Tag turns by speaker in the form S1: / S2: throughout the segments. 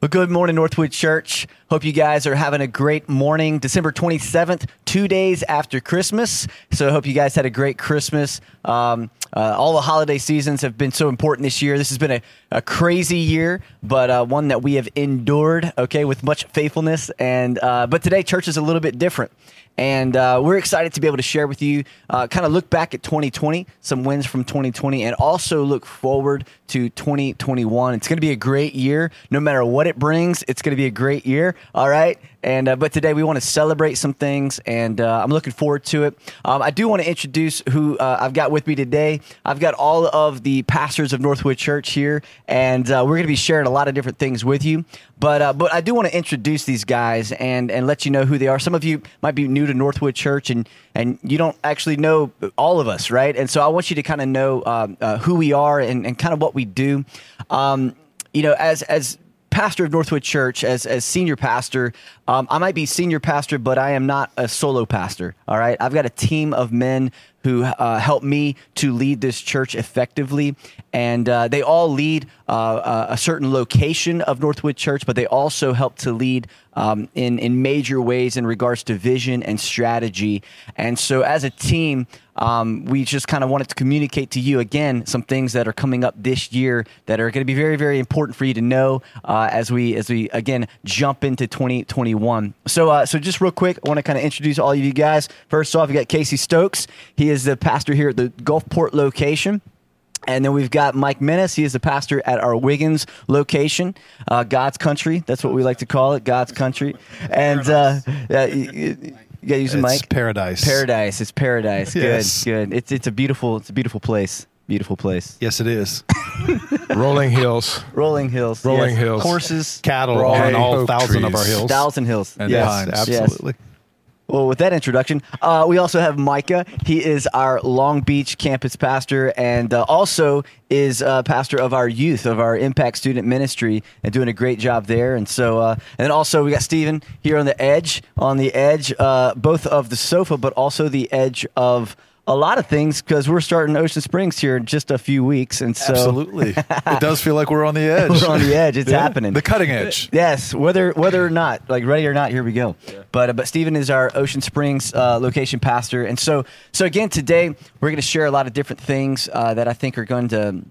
S1: Well, good morning, Northwood Church. Hope you guys are having a great morning. December 27th, two days after Christmas. So I hope you guys had a great Christmas. Um, uh, all the holiday seasons have been so important this year. This has been a, a crazy year, but uh, one that we have endured, okay, with much faithfulness. And uh, But today, church is a little bit different. And uh, we're excited to be able to share with you, uh, kind of look back at 2020, some wins from 2020, and also look forward to 2021. It's going to be a great year. No matter what it brings, it's going to be a great year. All right. And uh, but today we want to celebrate some things, and uh, I'm looking forward to it. Um, I do want to introduce who uh, I've got with me today. I've got all of the pastors of Northwood Church here, and uh, we're going to be sharing a lot of different things with you. But uh, but I do want to introduce these guys and and let you know who they are. Some of you might be new to Northwood Church, and and you don't actually know all of us, right? And so I want you to kind of know um, uh, who we are and, and kind of what we do. Um, you know, as as pastor of Northwood Church, as as senior pastor, um, I might be senior pastor, but I am not a solo pastor. All right, I've got a team of men who uh, help me to lead this church effectively, and uh, they all lead uh, a certain location of Northwood Church, but they also help to lead um, in in major ways in regards to vision and strategy. And so, as a team, um, we just kind of wanted to communicate to you again some things that are coming up this year that are going to be very, very important for you to know uh, as we as we again jump into 2021. So, uh, so just real quick, I want to kind of introduce all of you guys. First off, you got Casey Stokes. He is the pastor here at the Gulfport location. And then we've got Mike Menace. He is the pastor at our Wiggins location, uh, God's Country. That's what we like to call it, God's Country. And uh, you, you got to use the mic.
S2: It's paradise.
S1: Paradise. It's paradise.
S2: Yes.
S1: Good. Good. It's it's a beautiful it's a beautiful place. Beautiful place.
S2: Yes, it is.
S3: Rolling hills.
S1: Rolling hills.
S3: Rolling
S1: yes.
S3: hills.
S1: Horses.
S2: Cattle on all
S3: oak
S2: thousand of our hills.
S1: Thousand hills.
S2: and
S1: yes.
S2: pines.
S1: Yes. Well, with that introduction, uh, we also have Micah. He is our Long Beach campus pastor and uh, also is uh, pastor of our youth, of our Impact Student Ministry, and doing a great job there. And so, uh, and then also we got Stephen here on the edge, on the edge, uh, both of the sofa, but also the edge of a lot of things because we're starting Ocean Springs here in just a few weeks. And so,
S2: Absolutely. it does feel like we're on the edge.
S1: we're on the edge. It's
S2: Yeah.
S1: happening.
S2: The cutting edge.
S1: Yes, whether whether or not, like ready or not, here we go. But uh, but Stephen is our Ocean Springs uh, location pastor, and so so again today we're going to share a lot of different things uh, that I think are going to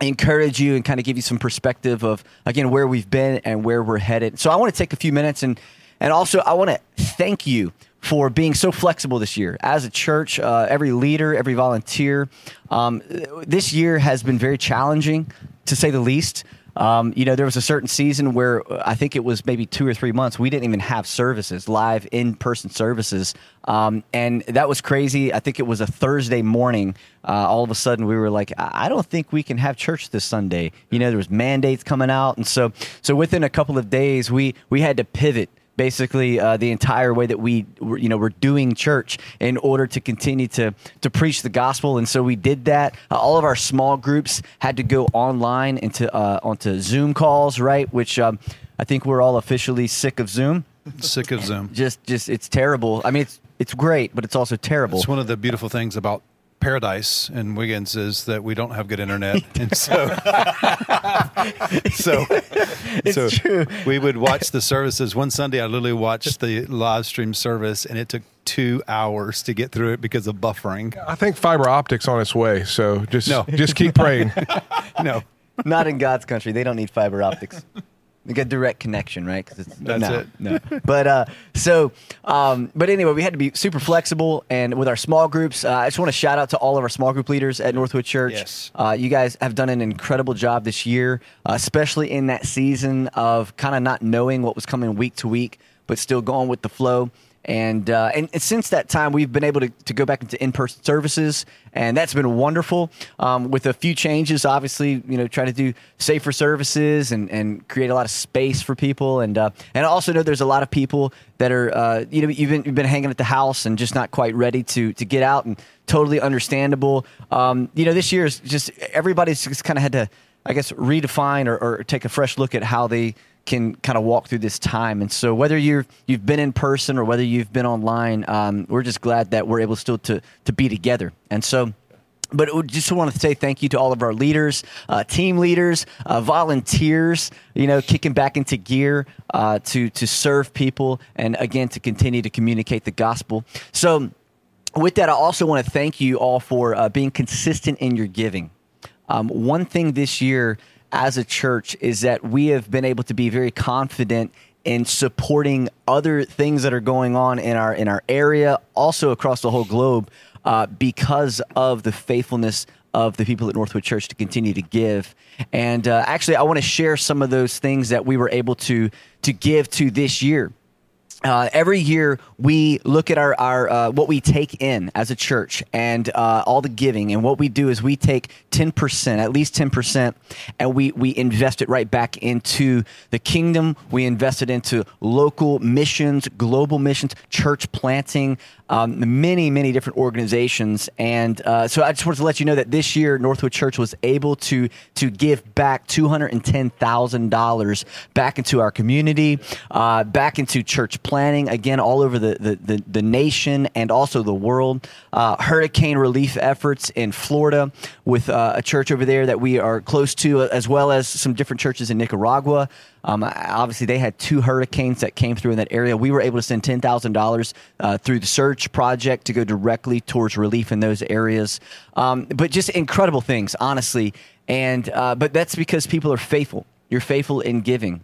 S1: encourage you and kind of give you some perspective of again where we've been and where we're headed. So I want to take a few minutes and and also I want to thank you for being so flexible this year as a church. Uh, every leader, every volunteer. Um, this year has been very challenging to say the least. Um, you know, there was a certain season where uh, I think it was maybe two or three months we didn't even have services, live in person services, um, and that was crazy. I think it was a Thursday morning. Uh, all of a sudden, we were like, I I don't think we can have church this Sunday. You know, there was mandates coming out, and so so within a couple of days, we we had to pivot basically uh, the entire way that we were, you know we're doing church in order to continue to to preach the gospel. And so we did that. Uh, all of our small groups had to go online into uh, onto zoom calls right? Which um, i think we're all officially sick of zoom.
S2: Sick of Zoom.
S1: just just it's terrible. I mean it's it's great but it's also terrible.
S2: It's one of the beautiful things about Paradise and Wiggins is that we don't have good internet, and so so so
S1: true.
S2: we would watch the services. One Sunday, I literally watched the live stream service, and it took two hours to get through it because of buffering.
S3: I think fiber optics on its way. So just
S2: No.
S3: just keep praying.
S2: No,
S1: not in god's country they don't need fiber optics they get direct connection right because it's
S2: That's
S1: no,
S2: it.
S1: no but uh so um but anyway we had to be super flexible and with our small groups uh, i just want to shout out to all of our small group leaders at northwood church
S2: Yes.
S1: uh, you guys have done an incredible job this year uh, especially in that season of kind of not knowing what was coming week to week but still going with the flow and, uh, and and since that time, we've been able to, to go back into in person services, and that's been wonderful. Um, with a few changes, obviously, you know, try to do safer services and, and create a lot of space for people. And uh, and I also know there's a lot of people that are uh, you know you've been, you've been hanging at the house and just not quite ready to to get out, and totally understandable. Um, you know, this year is just everybody's just kind of had to, I guess, redefine or, or take a fresh look at how they can kind of walk through this time. And so whether you're you've been in person or whether you've been online, um, we're just glad that we're able still to to be together. And so but just want to say thank you to all of our leaders, uh, team leaders, uh, volunteers. You know, kicking back into gear uh, to to serve people, and again to continue to communicate the gospel. So, with that, I also want to thank you all for uh, being consistent in your giving. Um, one thing this year as a church is that we have been able to be very confident in supporting other things that are going on in our in our area, also across the whole globe uh, because of the faithfulness of the people at Northwood Church to continue to give. And uh, actually, I want to share some of those things that we were able to to give to this year. Uh, every year we look at our, our uh, what we take in as a church and uh, all the giving and what we do is we take 10% at least 10% and we, we invest it right back into the kingdom we invest it into local missions global missions church planting um, many, many different organizations. And uh, so I just wanted to let you know that this year, Northwood Church was able to, to give back $210,000 back into our community, uh, back into church planting, again, all over the, the, the, the nation and also the world. Uh, hurricane relief efforts in Florida with uh, a church over there that we are close to, as well as some different churches in Nicaragua. Um, obviously, they had two hurricanes that came through in that area. We were able to send ten thousand uh, dollars through the Search Project to go directly towards relief in those areas. Um, but just incredible things, honestly. And uh, but that's because people are faithful. You're faithful in giving.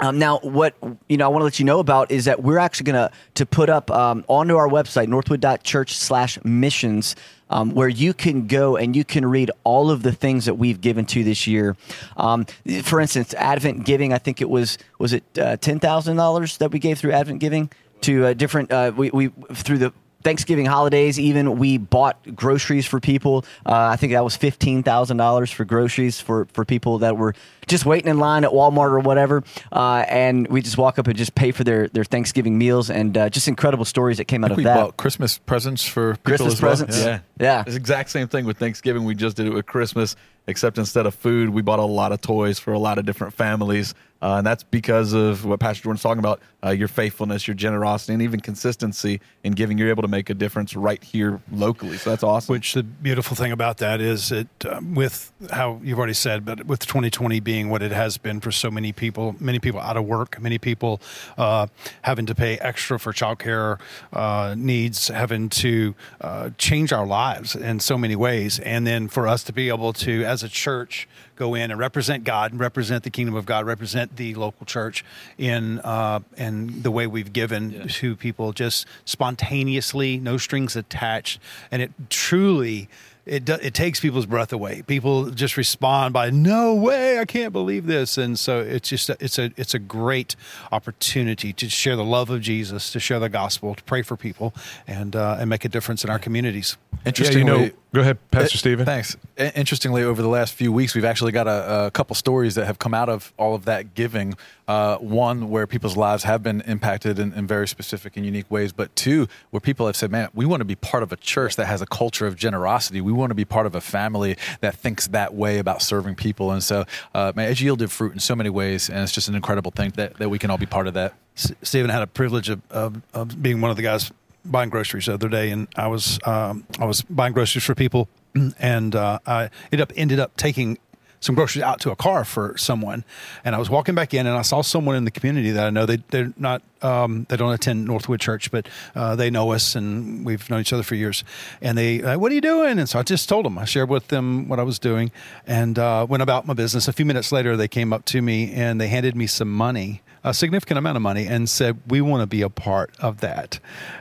S1: Um, now, what you know, I want to let you know about is that we're actually going to to put up um, onto our website northwood.church/missions um, where you can go and you can read all of the things that we've given to this year. Um, for instance, Advent giving, I think it was was it uh, ten thousand dollars that we gave through Advent giving to uh, different uh, we, we through the Thanksgiving holidays, even we bought groceries for people. Uh, I think that was fifteen thousand dollars for groceries for for people that were just waiting in line at Walmart or whatever. Uh, and we just walk up and just pay for their their Thanksgiving meals and uh, just incredible stories that came out of
S4: we
S1: that.
S4: bought Christmas presents for people
S1: Christmas
S4: as well.
S1: presents?
S4: Yeah.
S1: Yeah.
S4: It's the exact same thing with Thanksgiving. We just did it with Christmas, except instead of food, we bought a lot of toys for a lot of different families. Uh, and that's because of what Pastor Jordan's talking about uh, your faithfulness, your generosity, and even consistency in giving. You're able to make a difference right here locally. So that's awesome.
S2: Which the beautiful thing about that is that um, with how you've already said, but with 2020 being what it has been for so many people, many people out of work, many people uh, having to pay extra for childcare uh, needs, having to uh, change our lives in so many ways, and then for us to be able to, as a church, go in and represent God, and represent the kingdom of God, represent the local church in uh, in the way we've given yeah. to people, just spontaneously, no strings attached, and it truly it do, it takes people's breath away. People just respond by "No way! I can't believe this!" And so it's just a, it's a it's a great opportunity to share the love of Jesus, to share the gospel, to pray for people, and uh, and make a difference in our communities.
S4: Interestingly,
S3: yeah, you know, go ahead, Pastor
S4: it,
S3: Stephen.
S4: Thanks. Interestingly, over the last few weeks, we've actually got a, a couple stories that have come out of all of that giving. Uh, one where people's lives have been impacted in, in, very specific and unique ways, but two where people have said, "Man, we want to be part of a church that has a culture of generosity. We want to be part of a family that thinks that way about serving people." And so, uh, man, it's yielded fruit in so many ways, and it's just an incredible thing that, that we can all be part of that.
S2: S- Stephen had a privilege of, of, of being one of the guys buying groceries the other day, and I was um, I was buying groceries for people, and uh, I ended up ended up taking some groceries out to a car for someone, and I was walking back in, and I saw someone in the community that I know. They they're not um, they don't attend Northwood Church, but uh, they know us, and we've known each other for years. And they, uh, what are you doing? And so I just told them. I shared with them what I was doing, and uh, went about my business. A few minutes later, they came up to me and they handed me some money a significant amount of money and said we want to be a part of that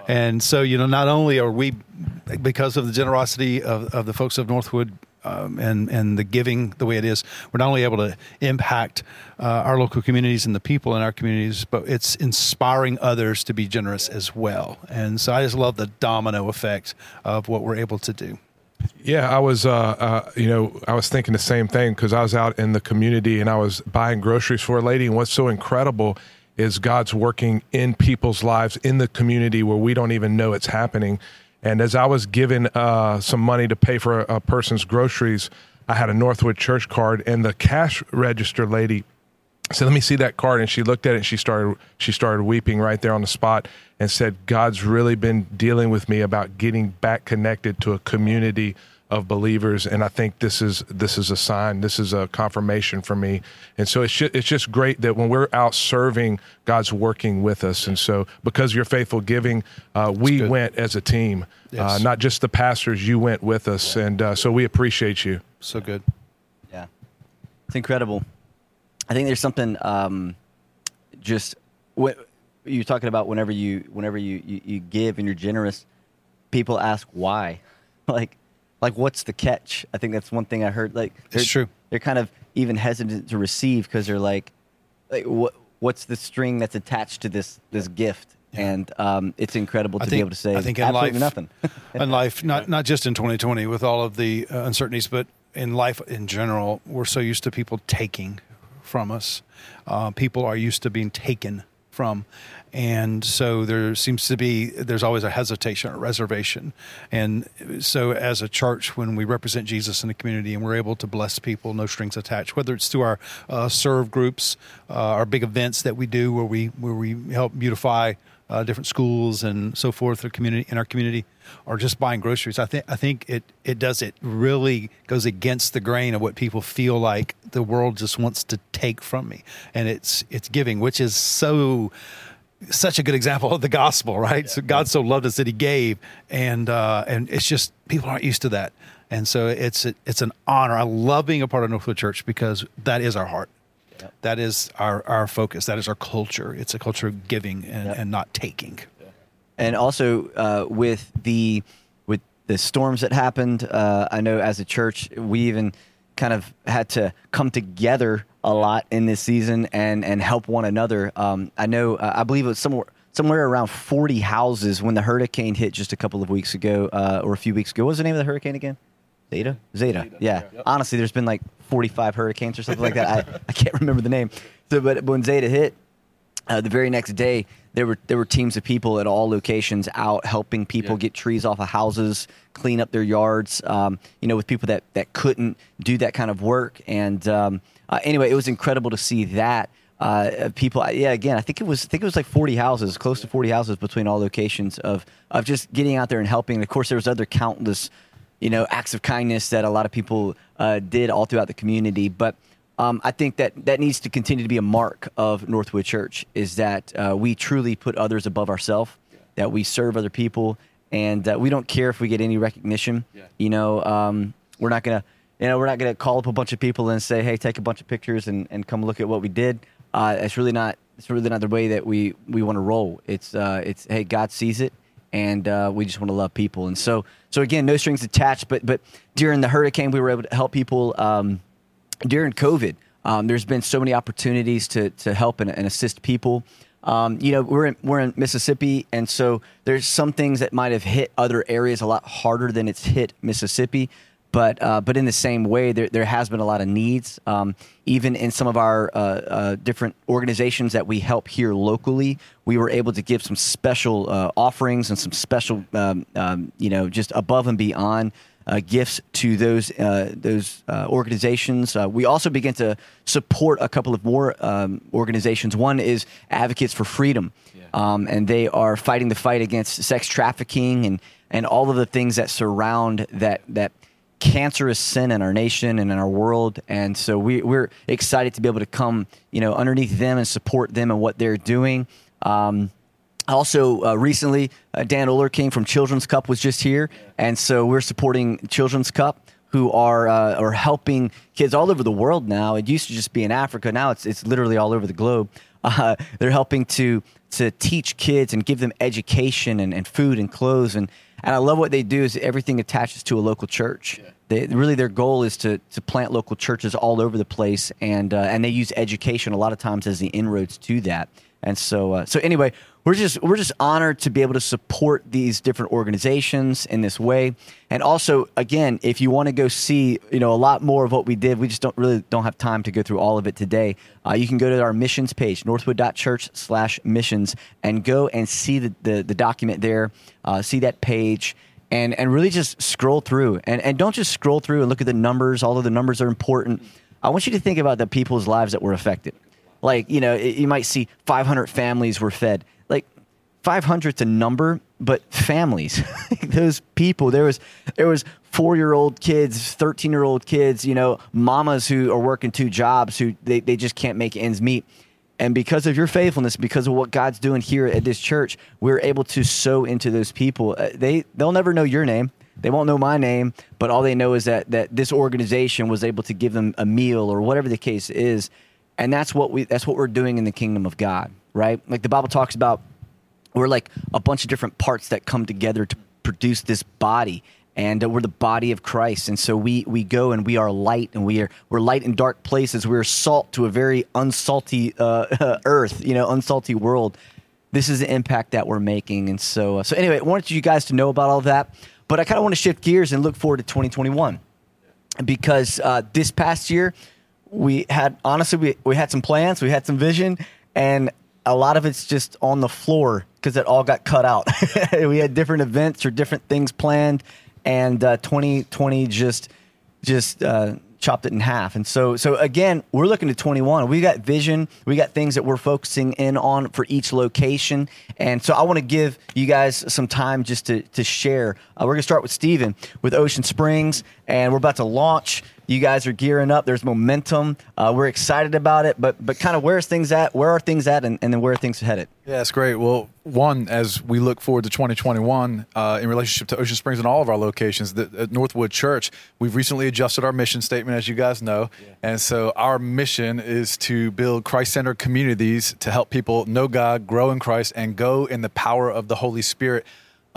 S2: and so you know not only are we because of the generosity of, of the folks of northwood um, and and the giving the way it is, we're not only able to impact uh, our local communities and the people in our communities, but it's inspiring others to be generous as well. And so I just love the domino effect of what we're able to do.
S3: Yeah, I was, uh, uh, you know, I was thinking the same thing because I was out in the community and I was buying groceries for a lady. And what's so incredible is God's working in people's lives in the community where we don't even know it's happening. And as I was given uh, some money to pay for a, a person's groceries, I had a Northwood Church card, and the cash register lady said, "Let me see that card." And she looked at it, and she started she started weeping right there on the spot, and said, "God's really been dealing with me about getting back connected to a community of believers, and I think this is this is a sign. This is a confirmation for me, and so it's just, it's just great that when we're out serving, God's working with us, and so because of your faithful giving, uh, we went as a team, uh, not just the pastors. You went with us, and uh, so we appreciate you.
S2: So good.
S1: Yeah, it's incredible. I think there's something um, just what you're talking about. Whenever you whenever you, you you give and you're generous, people ask why, like like what's the catch? I think that's one thing I heard. Like they're,
S2: true.
S1: They're kind of even hesitant to receive because they're like, like what what's the string that's attached to this this gift? And um, it's incredible to be able to say
S2: I think in
S1: absolutely
S2: life,
S1: nothing.
S2: in life, not not just in 2020 with all of the uh, uncertainties, but in life in general, we're so used to people taking from us. Uh, people are used to being taken from, and so there seems to be there's always a hesitation, a reservation, and so as a church, when we represent Jesus in the community and we're able to bless people, no strings attached, whether it's through our uh, serve groups, uh, our big events that we do where we where we help beautify uh, different schools and so forth the community in our community or just buying groceries. I think i think it it does it really goes against the grain of what people feel like the world just wants to take from me. And it's it's giving which is so such a good example of the gospel right? So god so loved us that he gave and uh and it's just people aren't used to that. And so it's it's an honor. I love being a part of northwood church because that is our heart that is our, our focus. That is our culture. It's a culture of giving and,
S1: Yep.
S2: and not taking.
S1: and also uh, with the with the storms that happened, uh, I know as a church we even kind of had to come together a lot in this season and and help one another. Um, I know uh, I believe it was somewhere somewhere around 40 houses when the hurricane hit just a couple of weeks ago uh, or a few weeks ago. What was the name of the hurricane again? Zeta? Zeta. Yeah. Honestly, there's been like 45 hurricanes or something like that. I, I can't remember the name. So, but when Zeta hit, uh, the very next day, there were there were teams of people at all locations out helping people
S2: Yeah.
S1: get trees off of houses, clean up their yards. Um, you know, with people that that couldn't do that kind of work. And um, uh, anyway, it was incredible to see that. Uh, people, yeah. Again, I think it was. I think it was like forty houses, close to forty houses between all locations of of just getting out there and helping. And of course, there was other countless, you know, acts of kindness that a lot of people uh, did all throughout the community. But um, I think that that needs to continue to be a mark of Northwood Church is that uh, we truly put others above ourselves, that we serve other people, and uh, we don't care if we get any recognition. You know, um, we're not gonna, you know, we're not gonna call up a bunch of people and say, "Hey, take a bunch of pictures and, and come look at what we did." Uh, it's really not. It's really not the way that we we want to roll. It's uh, it's hey, God sees it, and uh, we just want to love people. And so so again, no strings attached. But but during the hurricane, we were able to help people. Um, during COVID, um, there's been so many opportunities to to help and, and assist people. Um, you know, we're in, we're in Mississippi, and so there's some things that might have hit other areas a lot harder than it's hit Mississippi. But uh, but in the same way, there there has been a lot of needs, um, even in some of our uh, uh, different organizations that we help here locally. We were able to give some special uh, offerings and some special, um, um, you know, just above and beyond uh, gifts to those uh, those uh, organizations. Uh, we also begin to support a couple of more um, organizations. One is Advocates for Freedom, um, and they are fighting the fight against sex trafficking and and all of the things that surround that that cancerous sin in our nation and in our world. And so we, we're excited to be able to come, you know, underneath them and support them and what they're doing. Um, also, uh, recently, uh, Dan Ohlerking from Children's Cup was just here, and so we're supporting Children's Cup, who are uh, are helping kids all over the world now. It used to just be in Africa. Now it's it's literally all over the globe. Uh, they're helping to to teach kids and give them education and, and food and clothes and and I love what they do is everything attaches to a local church. They, really, their goal is to to plant local churches all over the place, and uh, and they use education a lot of times as the inroads to that. And so, uh, so anyway, we're just we're just honored to be able to support these different organizations in this way. And also, again, if you want to go see, you know, a lot more of what we did, we just don't really don't have time to go through all of it today. Uh, you can go to our missions page, northwood.church/missions, and go and see the the, the document there. Uh, see that page and and really just scroll through and and don't just scroll through and look at the numbers although the numbers are important i want you to think about the people's lives that were affected like you know it, you might see 500 families were fed 500's a number, but families, those people, there was there was four year old kids, 13 year old kids, you know, mamas who are working two jobs who they, they just can't make ends meet. And because of your faithfulness, because of what God's doing here at this church, we're able to sow into those people. Uh, they they'll never know your name. They won't know my name, but all they know is that that this organization was able to give them a meal or whatever the case is. And that's what we that's what we're doing in the kingdom of God, right? Like the Bible talks about we're like a bunch of different parts that come together to produce this body and uh, we're the body of Christ. And so we we go and we are light, and we are we're light in dark places. We're salt to a very unsalty uh, earth, you know, unsalty world. This is the impact that we're making, and so uh, so anyway, I wanted you guys to know about all that, but I kind of want to shift gears and look forward to 2021 because uh, this past year we had honestly we, we had some plans, we had some vision, and a lot of it's just on the floor because it all got cut out. we had different events or different things planned and uh, 2020 just just uh, chopped it in half. And so so again, we're looking to 21. We got vision. We got things that we're focusing in on for each location. And so I want to give you guys some time just to to share. Uh, we're gonna start with Steven with Ocean Springs, and we're about to launch. You guys are gearing up. There's momentum. Uh, we're excited about it, but but kind of where's things at? Where are things at, and, and then where are things headed?
S4: Yeah, it's great. Well, one, as we look forward to 2021 uh, in relationship to Ocean Springs and all of our locations, the, at Northwood Church, we've recently adjusted our mission statement, as you guys know. Yeah. And so our mission is to build Christ centered communities to help people know God, grow in Christ, and go in the power of the Holy Spirit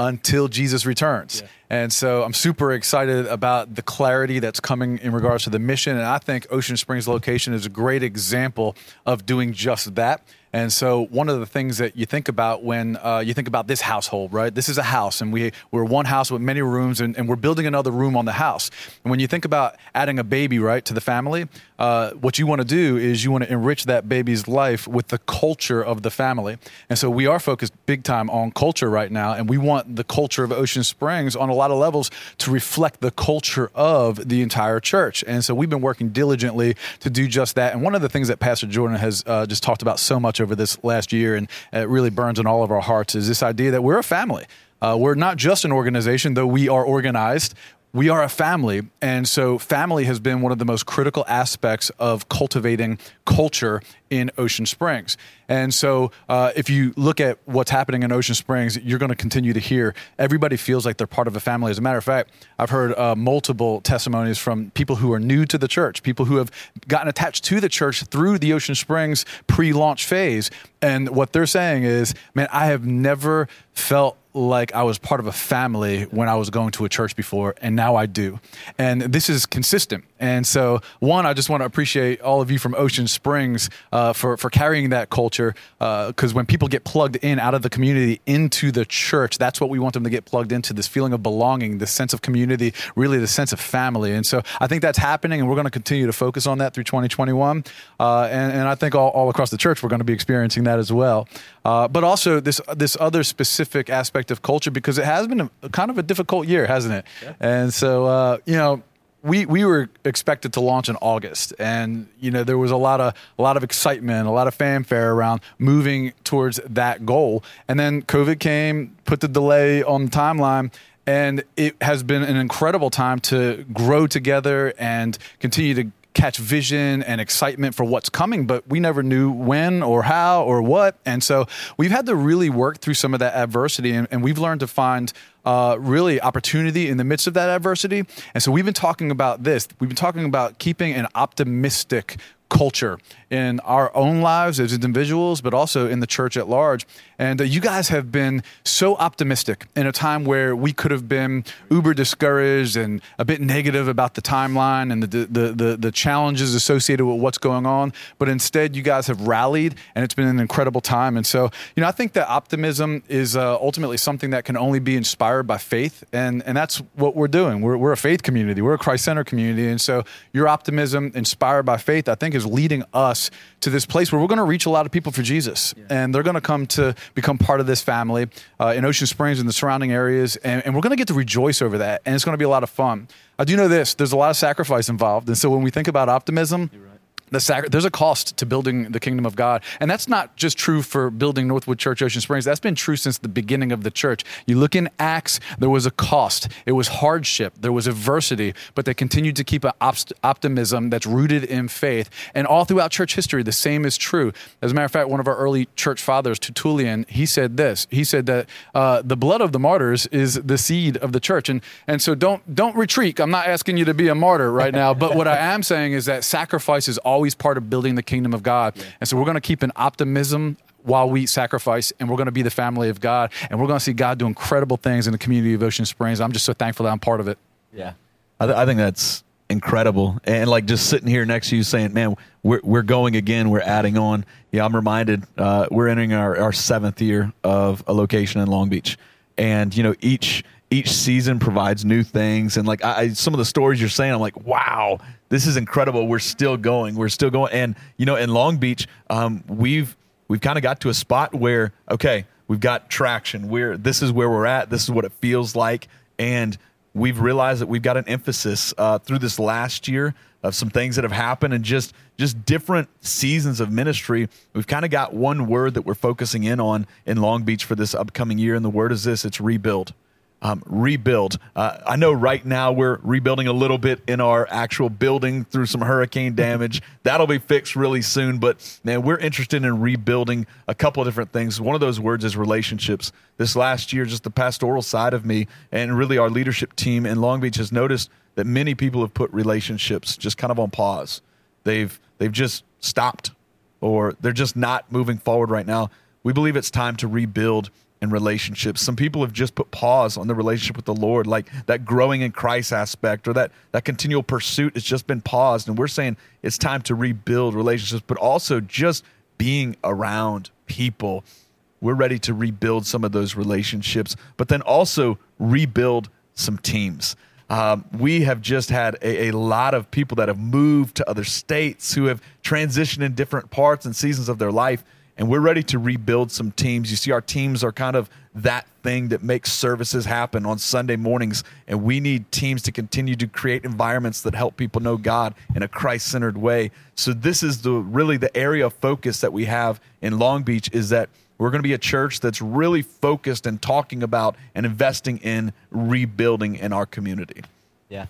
S4: until Jesus returns. Yeah. And so I'm super excited about the clarity that's coming in regards to the mission. And I think Ocean Springs location is a great example of doing just that. And so, one of the things that you think about when uh, you think about this household, right? This is a house, and we, we're one house with many rooms, and, and we're building another room on the house. And when you think about adding a baby, right, to the family, uh, what you want to do is you want to enrich that baby's life with the culture of the family. And so, we are focused big time on culture right now, and we want the culture of Ocean Springs on a lot of levels to reflect the culture of the entire church. And so, we've been working diligently to do just that. And one of the things that Pastor Jordan has uh, just talked about so much over this last year, and it really burns in all of our hearts, is this idea that we're a family. Uh, we're not just an organization, though we are organized we are a family. And so, family has been one of the most critical aspects of cultivating culture in Ocean Springs. And so, uh, if you look at what's happening in Ocean Springs, you're going to continue to hear everybody feels like they're part of a family. As a matter of fact, I've heard uh, multiple testimonies from people who are new to the church, people who have gotten attached to the church through the Ocean Springs pre launch phase. And what they're saying is, man, I have never felt like I was part of a family when I was going to a church before, and now I do. And this is consistent. And so, one, I just want to appreciate all of you from Ocean Springs uh, for for carrying that culture. Because uh, when people get plugged in out of the community into the church, that's what we want them to get plugged into. This feeling of belonging, this sense of community, really the sense of family. And so, I think that's happening, and we're going to continue to focus on that through 2021. Uh, and, and I think all, all across the church, we're going to be experiencing that as well. Uh, but also this this other specific aspect of culture because it has been a, kind of a difficult year, hasn't it? Yeah. And so, uh, you know we we were expected to launch in August, and you know there was a lot of a lot of excitement, a lot of fanfare around moving towards that goal. And then COVID came, put the delay on the timeline, and it has been an incredible time to grow together and continue to catch vision and excitement for what's coming, but we never knew when or how or what. And so we've had to really work through some of that adversity, and, and we've learned to find uh, really opportunity in the midst of that adversity. And so we've been talking about this. We've been talking about keeping an optimistic culture in our own lives as individuals, but also in the church at large. And uh, you guys have been so optimistic in a time where we could have been uber discouraged and a bit negative about the timeline and the, the, the, the, challenges associated with what's going on. But instead, you guys have rallied and it's been an incredible time. And so, you know, I think that optimism is uh, ultimately something that can only be inspired by faith. And, and that's what we're doing. We're, we're a faith community, we're a Christ centered community. And so, your optimism inspired by faith, I think, is leading us to this place where we're going to reach a lot of people for Jesus. Yeah. And they're going to come to become part of this family uh, in Ocean Springs and the surrounding areas. And, and we're going to get to rejoice over that. And it's going to be a lot of fun. I do know this there's a lot of sacrifice involved. And so when we think about optimism, the sac- there's a cost to building the kingdom of God. And that's not just true for building Northwood Church Ocean Springs. That's been true since the beginning of the church. You look in Acts, there was a cost, it was hardship, there was adversity, but they continued to keep an op- optimism that's rooted in faith. And all throughout church history, the same is true. As a matter of fact, one of our early church fathers, Tertullian, he said this. He said that uh, the blood of the martyrs is the seed of the church. And, and so don't, don't retreat. I'm not asking you to be a martyr right now, but what I am saying is that sacrifice is always always part of building the kingdom of God. Yeah. And so we're going to keep an optimism while we sacrifice and we're going to be the family of God and we're going to see God do incredible things in the community of Ocean Springs. I'm just so thankful that I'm part of it.
S1: Yeah.
S5: I, th- I think that's incredible. And like just sitting here next to you saying, man, we're, we're going again. We're adding on. Yeah, I'm reminded uh, we're entering our, our seventh year of a location in Long Beach. And, you know, each each season provides new things and like I, some of the stories you're saying i'm like wow this is incredible. We're still going. We're still going. And you know in long beach um, we've we've kind of got to a spot where okay we've got traction. We're this is where we're at. This is what it feels like. And we've realized that we've got an emphasis uh, through this last year of some things that have happened and just just different seasons of ministry. We've kind of got one word that we're focusing in on in long beach for this upcoming year and the word is this it's rebuild um, rebuild. Uh, I know right now we're rebuilding a little bit in our actual building through some hurricane damage. That'll be fixed really soon. But man, we're interested in rebuilding a couple of different things. One of those words is relationships. This last year, just the pastoral side of me and really our leadership team in Long Beach has noticed that many people have put relationships just kind of on pause. They've they've just stopped or they're just not moving forward right now. We believe it's time to rebuild in relationships. Some people have just put pause on the relationship with the Lord, like that growing in Christ aspect or that that continual pursuit has just been paused. And we're saying it's time to rebuild relationships, but also just being around people. We're ready to rebuild some of those relationships, but then also rebuild some teams. Um, we have just had a, a, lot of people that have moved to other states who have transitioned in different parts and seasons of their life and we're ready to rebuild some teams. You see, our teams are kind of that thing that makes services happen on Sunday mornings, and we need teams to continue to create environments that help people know God in a Christ-centered way. So this is the really the area of focus that we have in Long Beach is that we're going to be a church that's really focused and talking about and investing in rebuilding in our community.
S1: Yeah.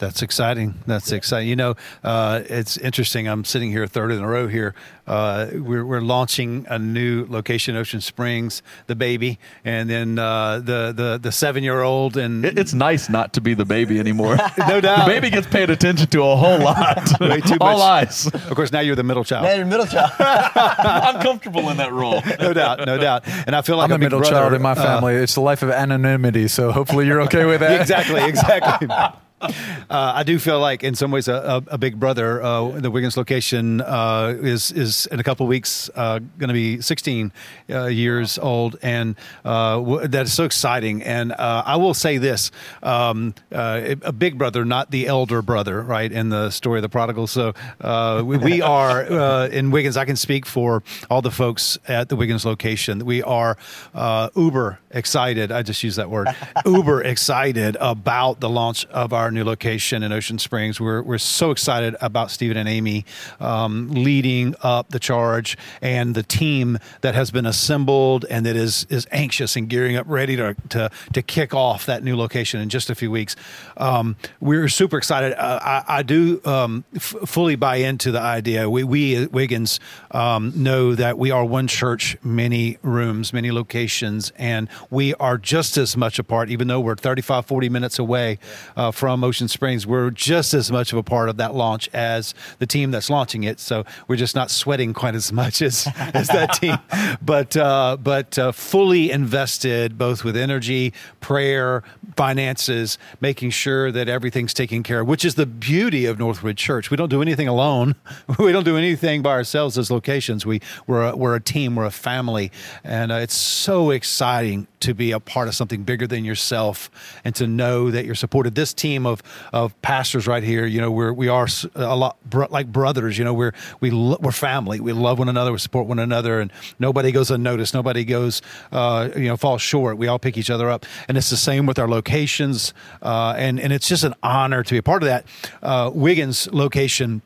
S2: That's exciting. That's exciting. You know, uh, it's interesting. I'm sitting here third in a row here. Uh, we're, we're launching a new location, Ocean Springs, the baby, and then uh, the the the seven year old. And
S5: it's nice not to be the baby anymore.
S2: no doubt,
S5: the baby gets paid attention to a whole lot. Way too All eyes.
S2: Of course, now you're the middle child.
S1: Now you're middle child.
S5: I'm comfortable in that role.
S2: no doubt, no doubt. And I feel like
S4: I'm a, middle
S2: brother,
S4: child in my uh, family. it's the life of anonymity. So hopefully you're okay with that.
S2: exactly, exactly. Uh, I do feel like, in some ways, a, a, a big brother. Uh, the Wiggins location uh, is is in a couple of weeks uh, going to be 16 uh, years old, and uh, w- that is so exciting. And I will say this: um, a big brother, not the elder brother, right? In the story of the prodigal. So we, we, are in Wiggins. I can speak for all the folks at the Wiggins location. We are uber excited. I just use that word. uber excited about the launch of our our new location in Ocean Springs. We're, we're so excited about Stephen and Amy um, leading up the charge and the team that has been assembled and that is is anxious and gearing up, ready to to, to kick off that new location in just a few weeks. Um, we're super excited. Uh, I, I, do um, f- fully buy into the idea. We, we at Wiggins um, know that we are one church, many rooms, many locations, and we are just as much apart, even though we're 35, 40 minutes away uh, from Ocean Springs, we're just as much of a part of that launch as the team that's launching it. So we're just not sweating quite as much as, as that team, but uh, but uh, fully invested both with energy, prayer, finances, making sure that everything's taken care of. Which is the beauty of Northwood Church. We don't do anything alone. We don't do anything by ourselves as locations. We we're a, we're a team. We're a family, and uh, it's so exciting to be a part of something bigger than yourself and to know that you're supported. This team of of pastors right here, you know, we're we are a lot like brothers. You know, we're we lo- we're family. We love one another. We support one another, and nobody goes unnoticed. Nobody goes, uh, you know, falls short. We all pick each other up, and it's the same with our locations. Uh, and and it's just an honor to be a part of that. Uh, Wiggins location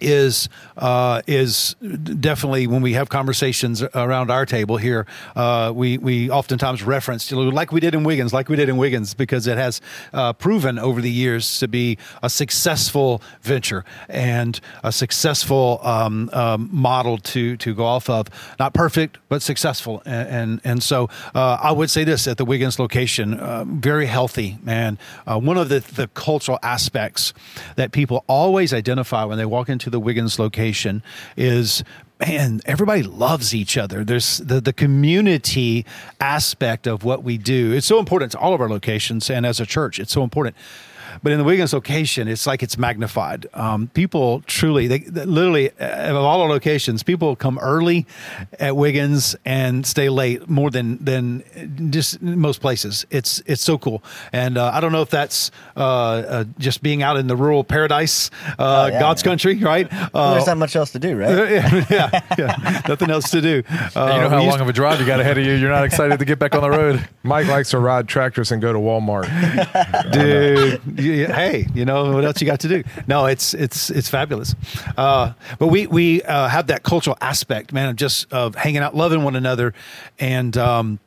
S2: is uh, is definitely when we have conversations around our table here, uh, we we oftentimes reference like we did in Wiggins, like we did in Wiggins, because it has uh, proven over the years to be a successful venture and a successful um, um, model to to go off of. Not perfect, but successful, and and, and so uh, I would say this at the Wiggins location, uh, very healthy, man. Uh, one of the the cultural aspects that people always identify when they walk into the Wiggins location is man, everybody loves each other. There's the, the community aspect of what we do. It's so important to all of our locations and as a church, it's so important. But in the Wiggins location, it's like it's magnified. Um, people truly, they, they literally, uh, of all our locations, people come early at Wiggins and stay late more than than just most places. It's it's so cool, and uh, I don't know if that's uh, uh, just being out in the rural paradise, uh, oh, yeah, God's yeah. country, right?
S1: Well, there's not much else to do, right?
S2: yeah, yeah, nothing else to do.
S4: you know how long of a drive you got ahead of you. You're not excited to get back on the road.
S3: Mike likes to ride tractors and go to Walmart,
S2: dude hey, you know what else you got to do? No, it's it's it's fabulous. Uh, but we we uh, have that cultural aspect, man, of just of hanging out, loving one another, and um,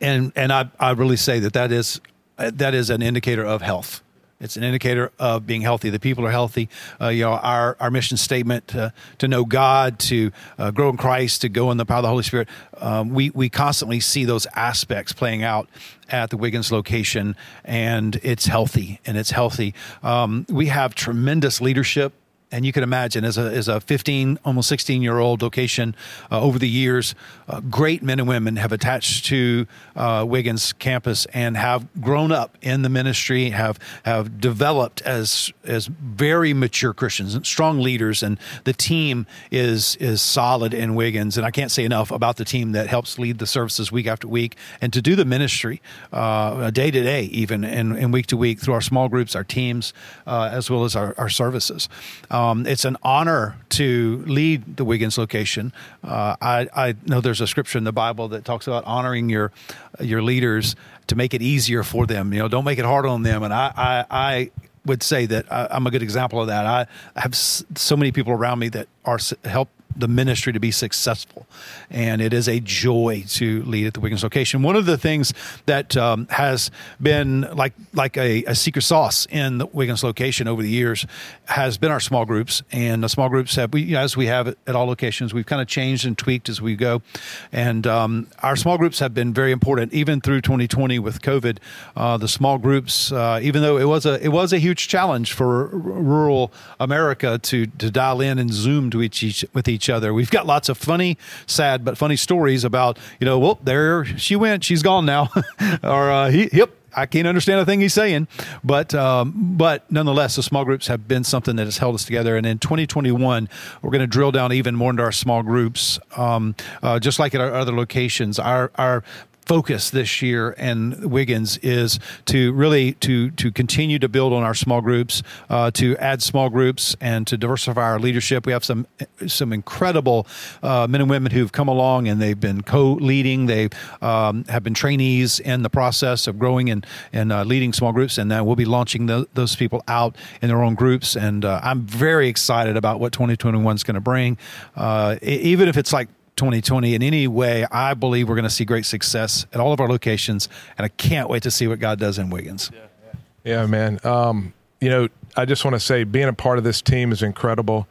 S2: and and I I really say that that is that is an indicator of health. It's an indicator of being healthy. The people are healthy. Uh, you know, our, our mission statement to, to know God, to uh, grow in Christ, to go in the power of the Holy Spirit. Um, we we constantly see those aspects playing out at the Wiggins location, and it's healthy and it's healthy. Um, we have tremendous leadership and you can imagine as a as a 15 almost 16 year old location uh, over the years uh, great men and women have attached to uh, Wiggins campus and have grown up in the ministry have have developed as as very mature Christians and strong leaders. And the team is is solid in Wiggins. And I can't say enough about the team that helps lead the services week after week and to do the ministry uh, day to day even and, and, week to week through our small groups our teams uh, as well as our, our services. Um, um, it's an honor to lead the Wiggins location. Uh, I, I, know there's a scripture in the Bible that talks about honoring your your leaders to make it easier for them. You know, don't make it hard on them. And I, I, I would say that I, am a good example of that. I have so many people around me that are help the ministry to be successful. And it is a joy to lead at the Wiggins location. One of the things that um, has been like like a, a, secret sauce in the Wiggins location over the years has been our small groups. And the small groups have, we, as we have at all locations, we've kind of changed and tweaked as we go. And um, our small groups have been very important, even through 2020 with COVID. Uh, the small groups, uh, even though it was a it was a huge challenge for rural America to to dial in and zoom to each, each with each each other. We've got lots of funny, sad, but funny stories about, you know, well, there she went, she's gone now. or, uh, he, yep, I can't understand a thing he's saying, but um, but nonetheless, the small groups have been something that has held us together. And in 2021, we're going to drill down even more into our small groups, um, uh, just like at our other locations. Our our focus this year and Wiggins is to really to to continue to build on our small groups, uh, to add small groups, and to diversify our leadership. We have some some incredible uh, men and women who've come along and they've been co-leading. They um, have been trainees in the process of growing and and uh, leading small groups, and then we'll be launching the, those people out in their own groups. And uh, I'm very excited about what 2021 is going to bring, uh, even if it's like 2020 in any way, I believe we're going to see great success at all of our locations, and I can't wait to see what God does in Wiggins.
S3: Yeah, yeah. yeah man. Um, you know, I just want to say being a part of this team is incredible.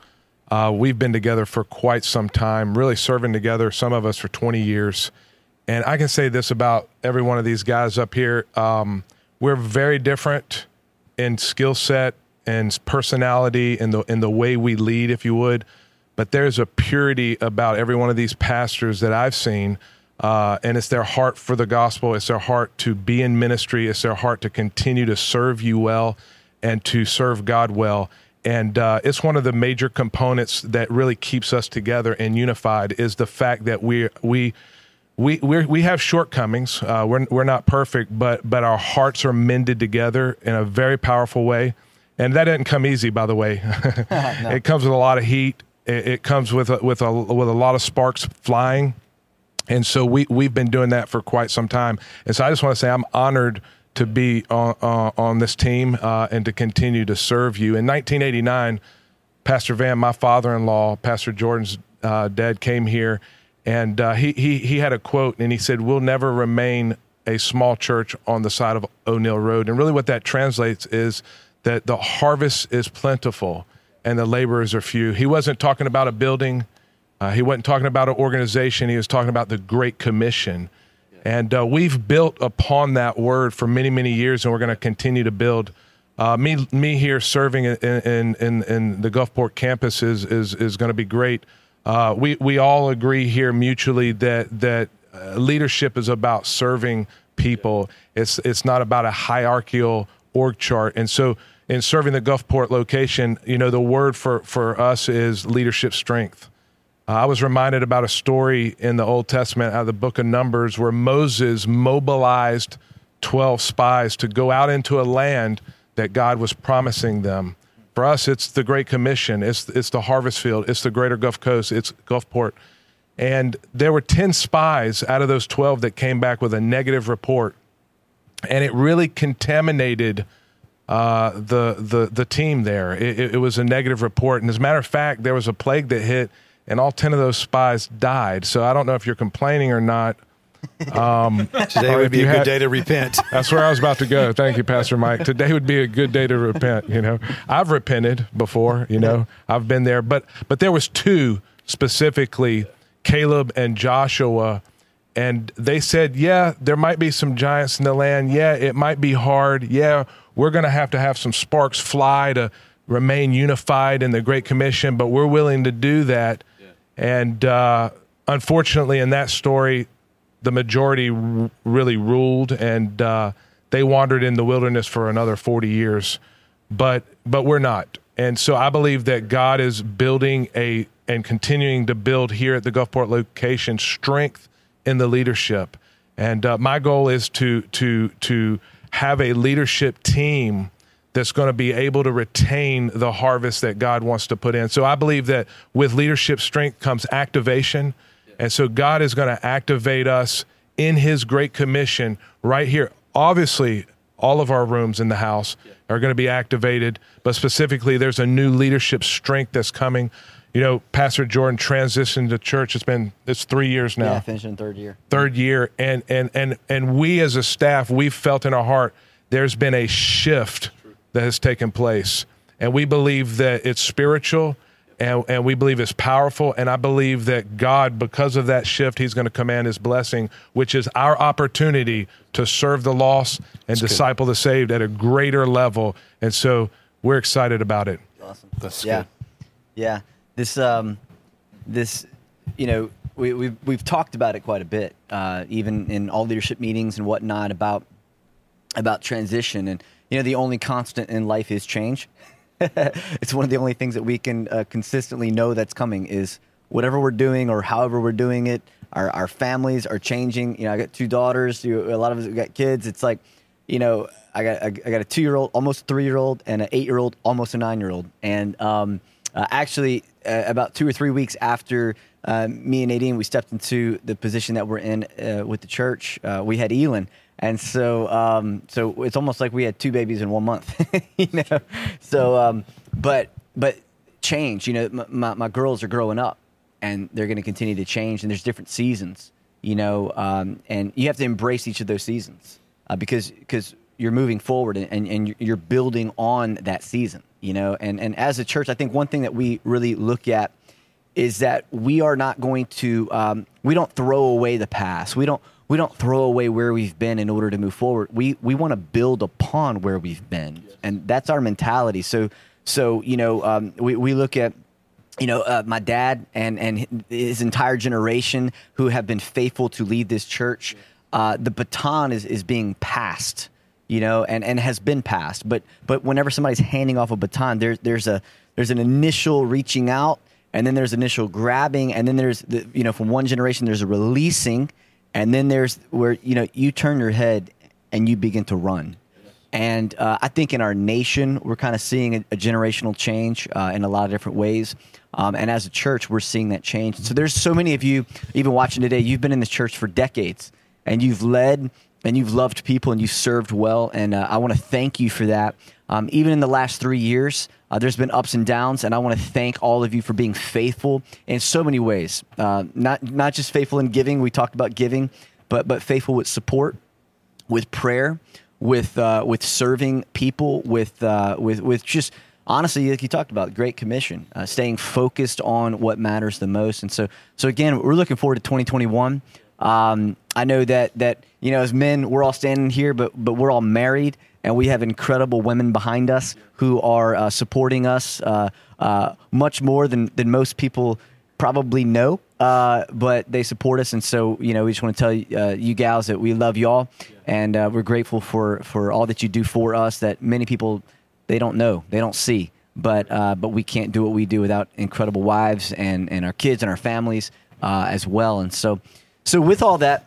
S3: Uh, we've been together for quite some time, really serving together, some of us for 20 years. And I can say this about every one of these guys up here um, we're very different in skill set and personality and the, in the way we lead, if you would but there's a purity about every one of these pastors that I've seen. Uh, and it's their heart for the gospel. It's their heart to be in ministry. It's their heart to continue to serve you well and to serve God well. And uh, it's one of the major components that really keeps us together and unified is the fact that we we we we we have shortcomings. Uh, we're we're not perfect, but but our hearts are mended together in a very powerful way. And that didn't come easy, by the way. no. It comes with a lot of heat it, it comes with a, with a with a lot of sparks flying, and so we we've been doing that for quite some time. And so I just want to say I'm honored to be on uh, on this team uh, and to continue to serve you. In 1989, Pastor Van, my father-in-law, Pastor Jordan's uh, dad, came here, and uh, he he he had a quote, and he said, "We'll never remain a small church on the side of O'Neal Road." And really, what that translates is that the harvest is plentiful and the laborers are few. He wasn't talking about a building. Uh, he wasn't talking about an organization. He was talking about the Great Commission. And uh, we've built upon that word for many, many years, and we're going to continue to build. Uh, me, me here serving in, in, in, in, the Gulfport campus is, is, is going to be great. Uh, we, we all agree here mutually that, that uh, leadership is about serving people. It's, it's not about a hierarchical org chart. And so, in serving the Gulfport location, you know, the word for, for us is leadership strength. Uh, I was reminded about a story in the Old Testament out of the book of Numbers where Moses mobilized 12 spies to go out into a land that God was promising them. For us, it's the Great Commission, it's, it's the harvest field, it's the greater Gulf Coast, it's Gulfport. And there were 10 spies out of those 12 that came back with a negative report. And it really contaminated uh, the the the team there. It, it, was a negative report, and as a matter of fact, there was a plague that hit, and all ten of those spies died. So I don't know if you're complaining or not.
S2: Um, Today would be a good day to repent.
S3: That's where I was about to go. Thank you, Pastor Mike. Today would be a good day to repent. You know, I've repented before. You know, I've been there, but but there was two specifically, Caleb and Joshua and they said, yeah, there might be some giants in the land. Yeah, it might be hard. Yeah, we're going to have to have some sparks fly to remain unified in the Great Commission, but we're willing to do that. Yeah. And uh, unfortunately, in that story, the majority r- really ruled, and uh, they wandered in the wilderness for another 40 years. But but we're not. And so I believe that God is building a and continuing to build here at the Gulfport location strength in the leadership. And uh, my goal is to to to have a leadership team that's going to be able to retain the harvest that God wants to put in. So I believe that with leadership strength comes activation. And so God is going to activate us in his great commission right here. Obviously, all of our rooms in the house are going to be activated, but specifically there's a new leadership strength that's coming you know, Pastor Jordan transitioned to church. It's been it's three years now.
S1: Yeah, finishing third year.
S3: Third year, and and and and we as a staff, we've felt in our heart there's been a shift that has taken place, and we believe that it's spiritual. And, and we believe it's powerful. And I believe that God, because of that shift, He's going to command His blessing, which is our opportunity to serve the lost and That's disciple good. the saved at a greater level. And so we're excited about it.
S1: Awesome. That's yeah. Good. Yeah this um, this you know we, we've we've talked about it quite a bit, uh, even in all leadership meetings and whatnot about about transition. And you know, the only constant in life is change. it's one of the only things that we can uh, consistently know that's coming is whatever we're doing or however we're doing it. Our our families are changing. You know, I got two daughters. You, a lot of us got kids. It's like, you know, I got I, I got a two year old, almost three year old, and an eight year old, almost a nine year old, and um, uh, actually, uh, about two or three weeks after uh, me and Nadine, we stepped into the position that we're in uh, with the church. Uh, we had Elin, and so um, so it's almost like we had two babies in one month. you know, so um, but but change. You know, my, my girls are growing up, and they're going to continue to change. And there's different seasons. You know, um, and you have to embrace each of those seasons uh, because because you're moving forward and, and you're building on that season you know and and as a church i think one thing that we really look at is that we are not going to um, we don't throw away the past. We don't we don't throw away where we've been in order to move forward. We we want to build upon where we've been. Yes. and that's our mentality. So so you know um, we, we look at you know, uh, my dad and, and his entire generation who have been faithful to lead this church, uh, the baton is, is being passed you know, and, and has been passed. But but whenever somebody's handing off a baton, there's there's a there's an initial reaching out, and then there's initial grabbing, and then there's the you know from one generation there's a releasing, and then there's where you know you turn your head and you begin to run. And uh, I think in our nation, we're kind of seeing a, a generational change uh, in a lot of different ways. Um, and as a church, we're seeing that change. So there's so many of you, even watching today, you've been in the church for decades and you've led and you've loved people and you've served well. And uh, I want to thank you for that. Um, even in the last three years, uh, there's been ups and downs, and I want to thank all of you for being faithful in so many ways. Uh, not not just faithful in giving. We talked about giving, but but faithful with support, with prayer, with uh, with serving people, with uh, with with just honestly, like you talked about, Great Commission, uh, staying focused on what matters the most. And so, so again, we're looking forward to 2021. Um, I know that that you know, as men, we're all standing here, but but we're all married, and we have incredible women behind us who are uh, supporting us uh, uh, much more than than most people probably know. Uh, but they support us, and so you know, we just want to tell you, uh, you gals that we love y'all, and uh, we're grateful for for all that you do for us. That many people they don't know, they don't see. But but we can't do what we do without incredible wives and and our kids and our families as well. And so so with all that,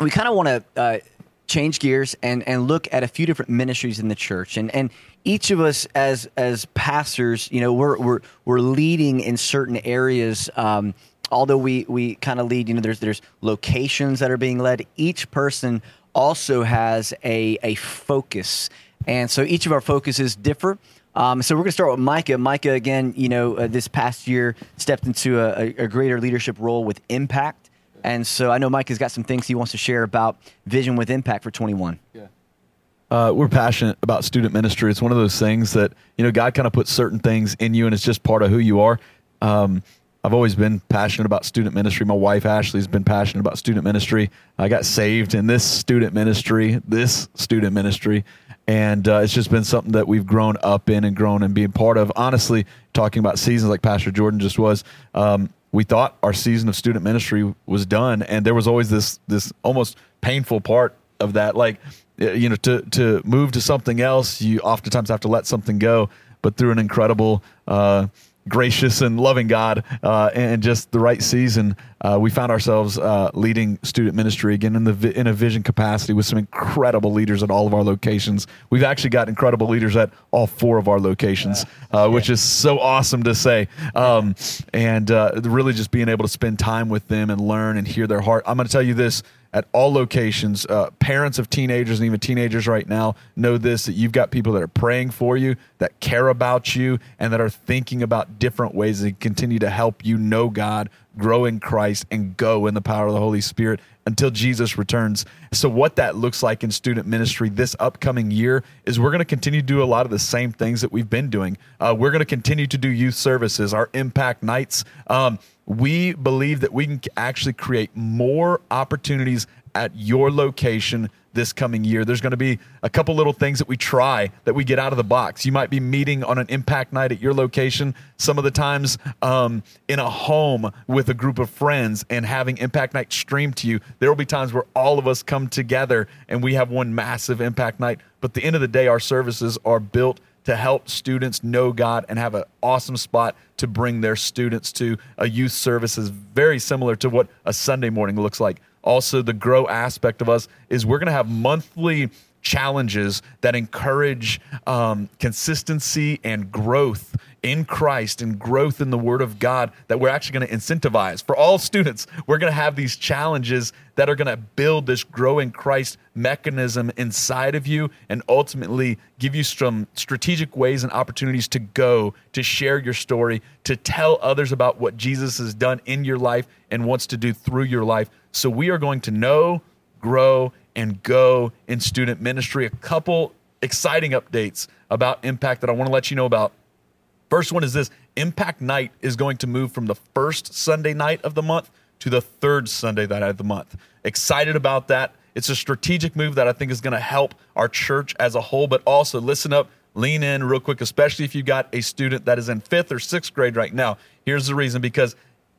S1: we kind of want to uh, change gears and and look at a few different ministries in the church. And and each of us as as pastors, you know, we're we're we're leading in certain areas. Um, although we we kind of lead, you know, there's there's locations that are being led. Each person also has a a focus and so each of our focuses differ. Um, so we're going to start with Micah. Micah, again, you know, uh, this past year stepped into a, a, greater leadership role with Impact. And so I know Mike has got some things he wants to share about Vision with Impact for 21.
S5: Yeah. Uh, we're passionate about student ministry. It's one of those things that, you know, God kind of puts certain things in you and it's just part of who you are. Um, I've always been passionate about student ministry. My wife Ashley's been passionate about student ministry. I got saved in this student ministry, this student ministry and uh, it's just been something that we've grown up in and grown and being part of. Honestly, talking about seasons like Pastor Jordan just was, um, we thought our season of student ministry was done, and there was always this this almost painful part of that, like you know, to to move to something else, you oftentimes have to let something go. But through an incredible uh, gracious and loving God, uh, and just the right season, uh, we found ourselves uh, leading student ministry again in the in a vision capacity with some incredible leaders at all of our locations. We've actually got incredible leaders at all four of our locations, uh, which is so awesome to say. Um, and uh, really, just being able to spend time with them and learn and hear their heart. I'm going to tell you this at all locations. Uh, parents of teenagers and even teenagers right now know this that you've got people that are praying for you, that care about you, and that are thinking about different ways to continue to help you know God, grow in Christ, and go in the power of the Holy Spirit until Jesus returns. So, what that looks like in student ministry this upcoming year is we're going to continue to do a lot of the same things that we've been doing. Uh, we're going to continue to do youth services, our impact nights. Um, we believe that we can actually create more opportunities at your location this coming year. There's going to be a couple little things that we try that we get out of the box. You might be meeting on an impact night at your location, some of the times um, in a home with a group of friends and having impact night streamed to you. There will be times where all of us come together and we have one massive impact night. But the end of the day, our services are built to help students know God and have an awesome spot to bring their students to. A youth service is very similar to what a Sunday morning looks like. Also, the grow aspect of us is we're going to have monthly challenges that encourage um, consistency and growth in Christ and growth in the Word of God that we're actually going to incentivize. For all students, we're going to have these challenges that are going to build this growing Christ mechanism inside of you and ultimately give you some strategic ways and opportunities to go, to share your story, to tell others about what Jesus has done in your life and wants to do through your life. So we are going to know, grow, and go in student ministry. A couple exciting updates about Impact that I want to let you know about. First one is this Impact Night is going to move from the first Sunday night of the month to the third Sunday night of the month. Excited about that. It's a strategic move that I think is going to help our church as a whole, but also listen up, lean in real quick, especially if you've got a student that is in fifth or sixth grade right now. Here's the reason because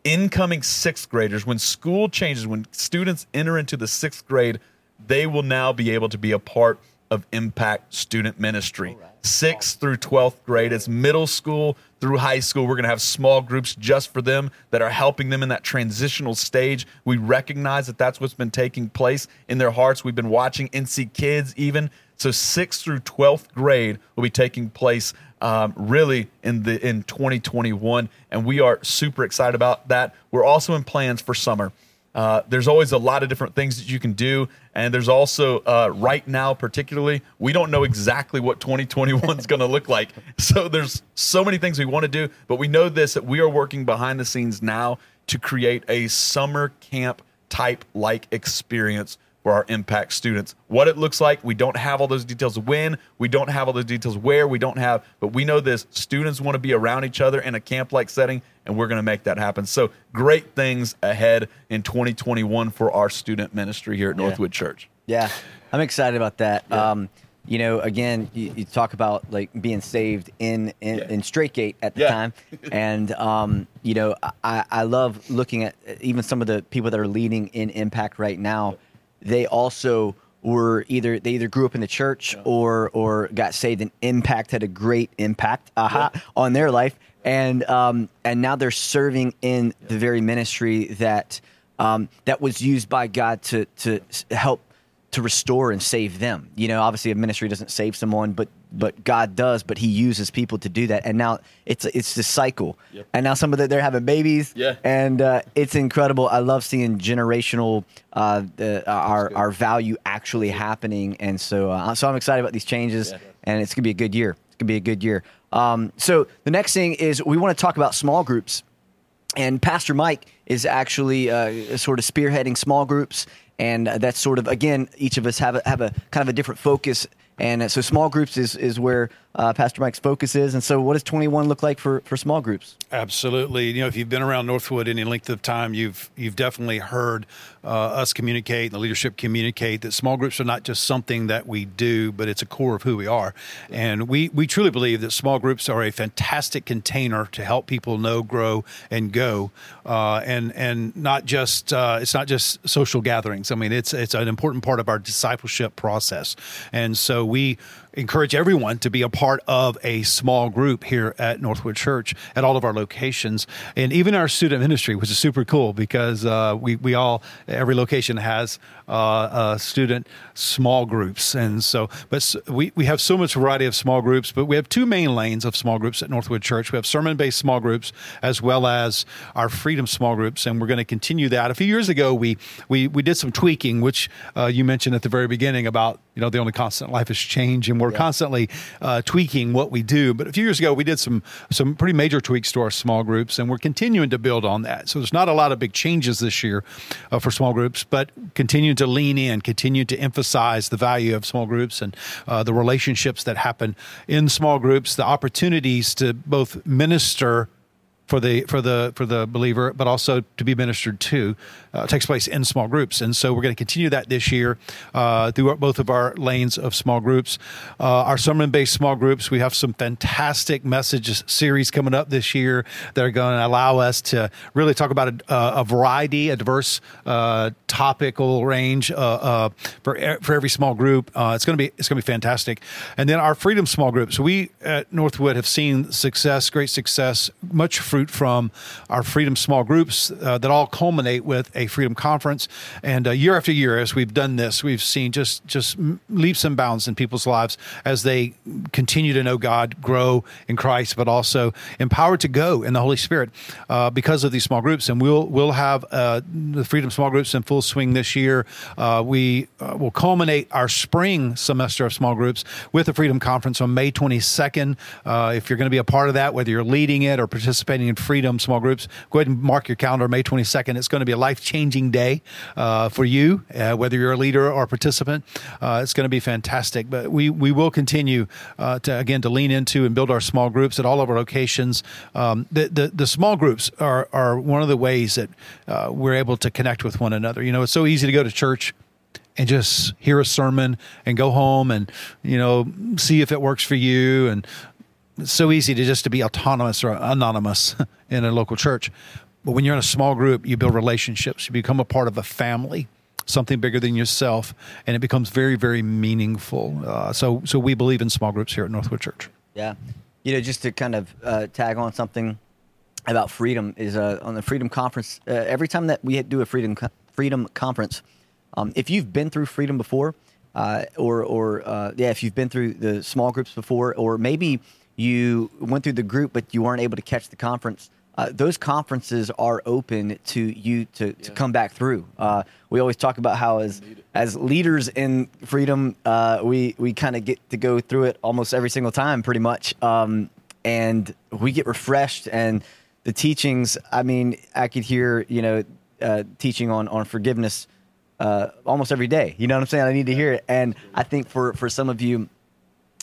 S5: incoming sixth graders, when school changes, when students enter into the sixth grade, they will now be able to be a part of Impact Student Ministry. Sixth through 12th grade, it's middle school through high school. We're going to have small groups just for them that are helping them in that transitional stage. We recognize that that's what's been taking place in their hearts. We've been watching NC Kids even. So, sixth through 12th grade will be taking place um, really in the in 2021, and we are super excited about that. We're also in plans for summer. Uh, there's always a lot of different things that you can do. And there's also, uh, right now, particularly, we don't know exactly what 2021 is going to look like. So there's so many things we want to do, but we know this that we are working behind the scenes now to create a summer camp type like experience for our impact students. What it looks like, we don't have all those details when, we don't have all those details where, we don't have, but we know this students want to be around each other in a camp like setting, and we're going to make that happen. So, great things ahead in 2021 for our student ministry here at Northwood Church.
S1: Yeah, I'm excited about that. Um, you know, again, you, you, talk about like being saved in in, yeah. in Straight Gate at the yeah. time, and um, you know, I, I love looking at even some of the people that are leading in Impact right now they also were either they either grew up in the church yeah. or or got saved and impact had a great impact aha, yeah. on their life and um, and now they're serving in yeah. the very ministry that um, that was used by God to to help to restore and save them. You know, obviously a ministry doesn't save someone, but but God does. But He uses people to do that, and now it's it's this cycle. Yep. And now some of the, they're having babies,
S5: yeah,
S1: and uh, it's incredible. I love seeing generational uh, our our value actually happening, and so uh, so I'm excited about these changes, yeah. and it's gonna be a good year. It's gonna be a good year. Um, so the next thing is we want to talk about small groups, and Pastor Mike is actually uh, sort of spearheading small groups and that's sort of again each of us have a, have a kind of a different focus and so small groups is is where uh, Pastor Mike's focus is. And so, what does 21 look like for, for small groups?
S2: Absolutely. You know, if you've been around Northwood any length of time, you've you've definitely heard uh, us communicate, and the leadership communicate that small groups are not just something that we do, but it's a core of who we are. And we we truly believe that small groups are a fantastic container to help people know, grow, and go. Uh, and and not just uh, it's not just social gatherings. I mean, it's it's an important part of our discipleship process. And so we encourage everyone to be a part of a small group here at Northwood Church at all of our locations, and even our student ministry, which is super cool because uh, we we all every location has uh, student small groups, and so but we we have so much variety of small groups, but we have two main lanes of small groups at Northwood Church. We have sermon based small groups as well as our freedom small groups, and we're going to continue that. A few years ago, we we we did some tweaking, which uh, you mentioned at the very beginning about you know the only constant life is change, and we're yeah. constantly uh, tweaking what we do. But a few years ago, we did some some pretty major tweaks to our small groups, and we're continuing to build on that. So there's not a lot of big changes this year uh, for small groups, but continue to lean in, continue to emphasize the value of small groups and uh, the relationships that happen in small groups, the opportunities to both minister for the for the for the believer, but also to be ministered to, uh, takes place in small groups. And so we're going to continue that this year uh, through both of our lanes of small groups. Uh, our sermon based small groups, we have some fantastic messages series coming up this year that are going to allow us to really talk about a, a variety, a diverse uh, topical range uh, uh, for for every small group. it's going to be it's going to be fantastic. And then our freedom small groups, we at Northwood have seen success, great success, much fruit from our freedom small groups uh, that all culminate with a freedom conference. And uh, year after year, as we've done this, we've seen just just leaps and bounds in people's lives as they continue to know God, grow in Christ, but also empowered to go in the Holy Spirit uh, because of these small groups. And we'll we'll have uh, the freedom small groups in full swing this year. Uh, we uh, will culminate our spring semester of small groups with the Freedom Conference on May 22nd. if you're going to be a part of that, whether you're leading it or participating in Freedom small groups. Go ahead and mark your calendar, May 22nd. It's going to be a life changing day uh, for you, uh, whether you're a leader or a participant. Uh, it's going to be fantastic. But we, we will continue uh, to, again, to lean into and build our small groups at all of our locations. Um, the, the, the, small groups are, are one of the ways that uh, we're able to connect with one another. You know, it's so easy to go to church and just hear a sermon and go home and you know see if it works for you and so easy to just to be autonomous or anonymous in a local church. But when you're in a small group, you build relationships. You become a part of a family, something bigger than yourself, and it becomes very, very meaningful. Uh, so, so we believe in small groups here at Northwood Church.
S1: Yeah, you know, just to kind of uh, tag on something about freedom is uh, on the Freedom Conference. Uh, every time that we do a Freedom Freedom Conference, um, if you've been through Freedom before, uh, or or uh, yeah, if you've been through the small groups before, or maybe you went through the group, but you weren't able to catch the conference. uh, those conferences are open to you to, to come back through. Uh, we always talk about how as as leaders in freedom, uh, we we kind of get to go through it almost every single time, pretty much, um, and we get refreshed and the teachings. I mean, I could hear you know uh, teaching on on forgiveness uh, almost every day. You know what I'm saying? I need to hear it, and I think for for some of you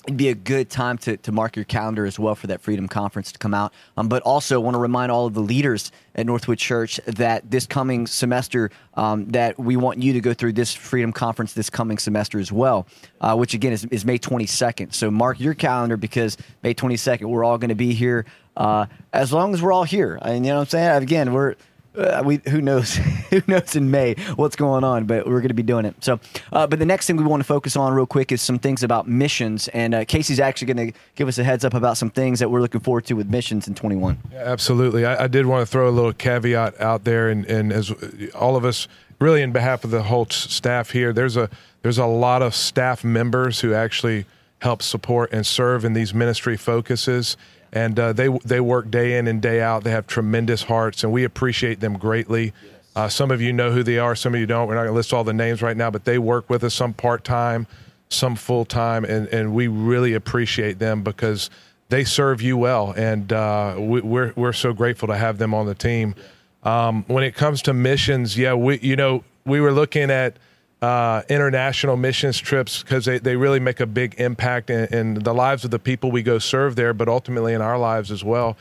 S1: it'd be a good time to, to mark your calendar as well for that Freedom Conference to come out. Um, but also want to remind all of the leaders at Northwood Church that this coming semester, um, that we want you to go through this Freedom Conference this coming semester as well, uh, which again is, is May 22nd. So mark your calendar because May 22nd, we're all going to be here uh, as long as we're all here. And you know what I'm saying? Again, we're uh, we who knows who knows in May what's going on, but we're going to be doing it. So, uh, but the next thing we want to focus on real quick is some things about missions, and uh, Casey's actually going to give us a heads up about some things that we're looking forward to with missions in 21.
S3: Yeah, absolutely, I, I, did want to throw a little caveat out there, and, and as all of us, really, in behalf of the whole staff here, there's a there's a lot of staff members who actually help support and serve in these ministry focuses and uh, they they work day in and day out. They have tremendous hearts, and we appreciate them greatly. Uh, some of you know who they are, some of you don't. We're not going to list all the names right now, but they work with us some part time, some full time, and and we really appreciate them because they serve you well, and uh, we, are we're, we're so grateful to have them on the team. Um, when it comes to missions, yeah, we you know we were looking at uh, international missions trips because they, they really make a big impact in, in, the lives of the people we go serve there, but ultimately in our lives as well.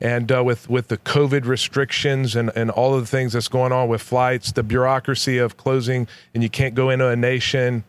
S3: And uh, with, with the COVID restrictions and, and all of the things that's going on with flights, the bureaucracy of closing and you can't go into a nation,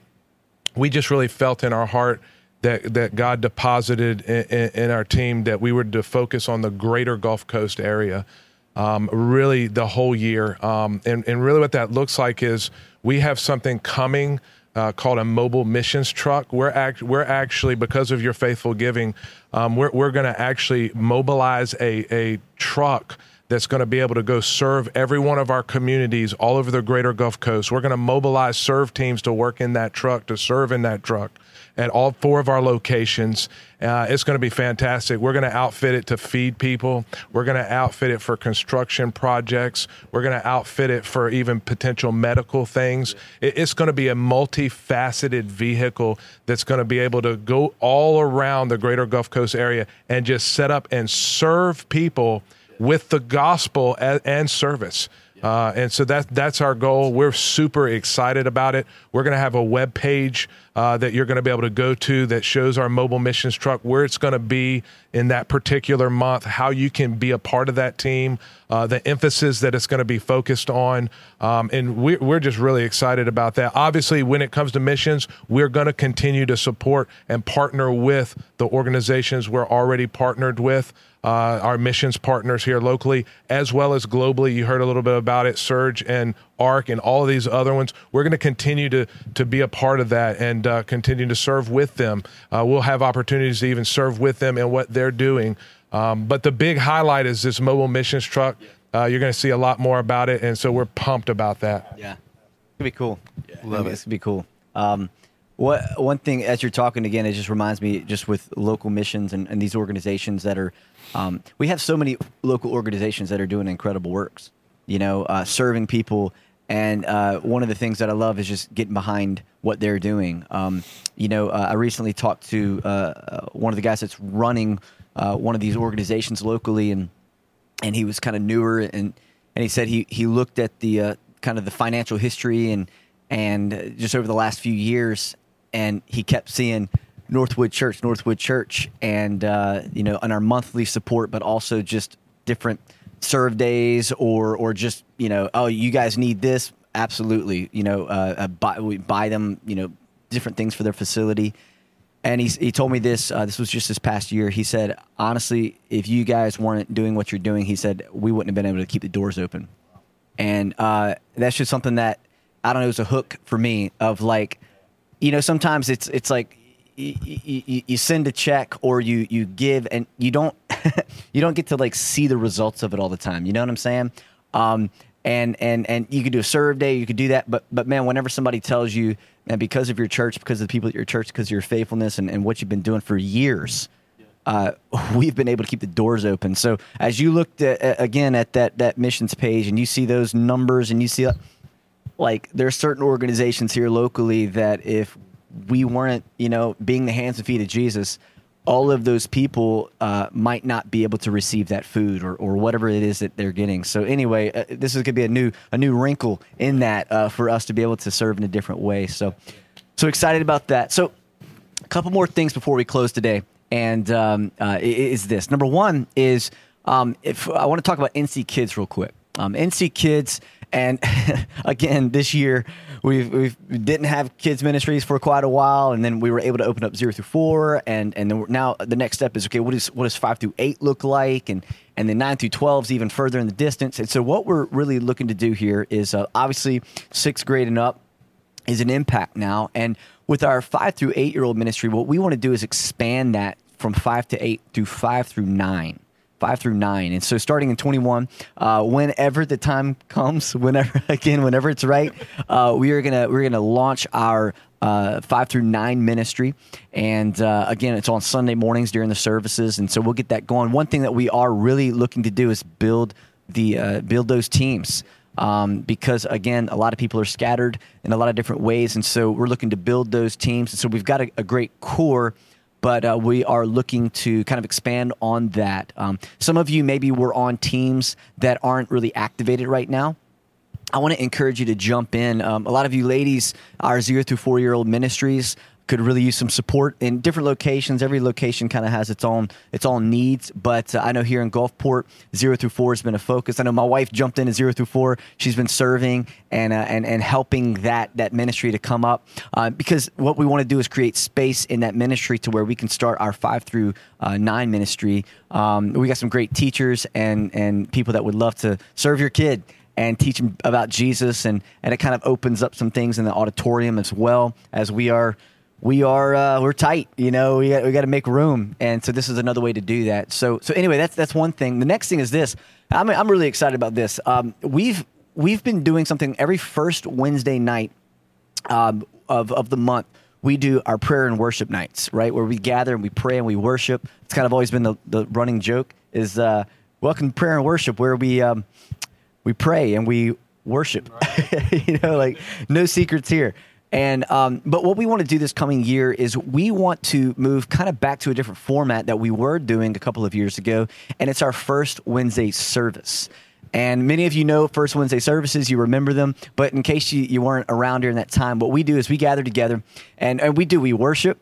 S3: we just really felt in our heart that, that God deposited in, in our team that we were to focus on the greater Gulf Coast area. Um, really the whole year. Um, and, and really what that looks like is we have something coming uh, called a mobile missions truck. We're act- we're actually because of your faithful giving, um, we're we're going to actually mobilize a a truck that's going to be able to go serve every one of our communities all over the greater Gulf Coast. We're going to mobilize serve teams to work in that truck, to serve in that truck at all four of our locations. Uh, it's going to be fantastic. We're going to outfit it to feed people. We're going to outfit it for construction projects. We're going to outfit it for even potential medical things. It, it's going to be a multifaceted vehicle that's going to be able to go all around the greater Gulf Coast area and just set up and serve people with the gospel and, and service. Uh, and so that that's our goal. We're super excited about it. We're going to have a web page uh, that you're going to be able to go to that shows our mobile missions truck, where it's going to be in that particular month, how you can be a part of that team, uh, the emphasis that it's going to be focused on. Um, and we're, we're just really excited about that. Obviously, when it comes to missions, we're going to continue to support and partner with the organizations we're already partnered with uh, our missions partners here locally as well as globally. You heard a little bit about it, Surge and ARC and all of these other ones. We're going to continue to to be a part of that and uh, continue to serve with them. Uh, we'll have opportunities to even serve with them and what they're doing. Um, but the big highlight is this mobile missions truck. Uh, you're going to see a lot more about it, and so we're pumped about that.
S1: Yeah, it's gonna be cool. Yeah. Love it. It's gonna be cool. Um, what one thing as you're talking again, it just reminds me just with local missions and, and these organizations that are um, we have so many local organizations that are doing incredible works, you know, uh, serving people. And uh, one of the things that I love is just getting behind what they're doing. Um, you know, uh, I recently talked to uh, uh, one of the guys that's running uh, one of these organizations locally, and and he was kind of newer, and and he said he he looked at the kind of the financial history and and just over the last few years, and he kept seeing Northwood Church, Northwood Church, and uh, you know, on our monthly support, but also just different serve days or or just you know, oh, you guys need this, absolutely, you know, uh, uh, buy we buy them, you know, different things for their facility. And he he told me this. Uh, this was just this past year. He said, honestly, if you guys weren't doing what you're doing, he said we wouldn't have been able to keep the doors open. And uh, that's just something that I don't know. It was a hook for me of like, you know, sometimes it's it's like you, you, send a check or you you give and you don't you don't get to like see the results of it all the time. You know what I'm saying? Um, and and and you could do a serve day, you could do that, but but man, whenever somebody tells you, man, because of your church, because of the people at your church, because of your faithfulness and, and what you've been doing for years, uh, we've been able to keep the doors open. So as you looked at, again at that that missions page and you see those numbers and you see like there's certain organizations here locally that if we weren't you know being the hands and feet of Jesus, all of those people uh, might not be able to receive that food or, or whatever it is that they're getting. So anyway, uh, this is going to be a new a new wrinkle in that uh, for us to be able to serve in a different way. So so excited about that. So a couple more things before we close today, and um, uh, is this number one is um, if I want to talk about NC Kids real quick. Um, NC Kids, and again this year we've we didn't have kids ministries for quite a while, and then we were able to open up zero through four, and and then now the next step is okay. What is what does five through eight look like, and and then nine through twelve is even further in the distance. And so what we're really looking to do here is uh, obviously sixth grade and up is an impact now, and with our five through eight year old ministry, what we want to do is expand that from five to eight through five through nine five through nine. And so starting in 21, uh, whenever the time comes, whenever again, whenever it's right, uh, we are gonna we're gonna launch our uh, five through nine ministry. And uh, again, it's on Sunday mornings during the services, and so we'll get that going. One thing that we are really looking to do is build the uh, build those teams. Um, because again, a lot of people are scattered in a lot of different ways, and so we're looking to build those teams. And so we've got a, a great core but uh, we are looking to kind of expand on that. Um, some of you maybe were on teams that aren't really activated right now. I want to encourage you to jump in. Um, a lot of you ladies, our zero through four year old ministries, could really use some support in different locations. Every location kind of has its own its own needs, but uh, I know here in Gulfport, zero through four has been a focus. I know my wife jumped in at zero through four. She's been serving and uh, and and helping that that ministry to come up uh, because what we want to do is create space in that ministry to where we can start our five through uh, nine ministry. Um, we got some great teachers and and people that would love to serve your kid and teach them about Jesus and and it kind of opens up some things in the auditorium as well as we are we are uh, we're tight. You know, we got, we got to make room, and so this is another way to do that. So so anyway, that's that's one thing. The next thing is this. I'm I'm really excited about this. Um, we've we've been doing something every first Wednesday night um, of of the month. We do our prayer and worship nights, right, where we gather and we pray and we worship. It's kind of always been the, the running joke is uh, welcome to prayer and worship, where we um, we pray and we worship. you know, like no secrets here. And um, but what we want to do this coming year is we want to move kind of back to a different format that we were doing a couple of years ago, and it's our first Wednesday service. And many of you know First Wednesday services, you remember them. But in case you, you weren't around during that time, what we do is we gather together and, and we do, we worship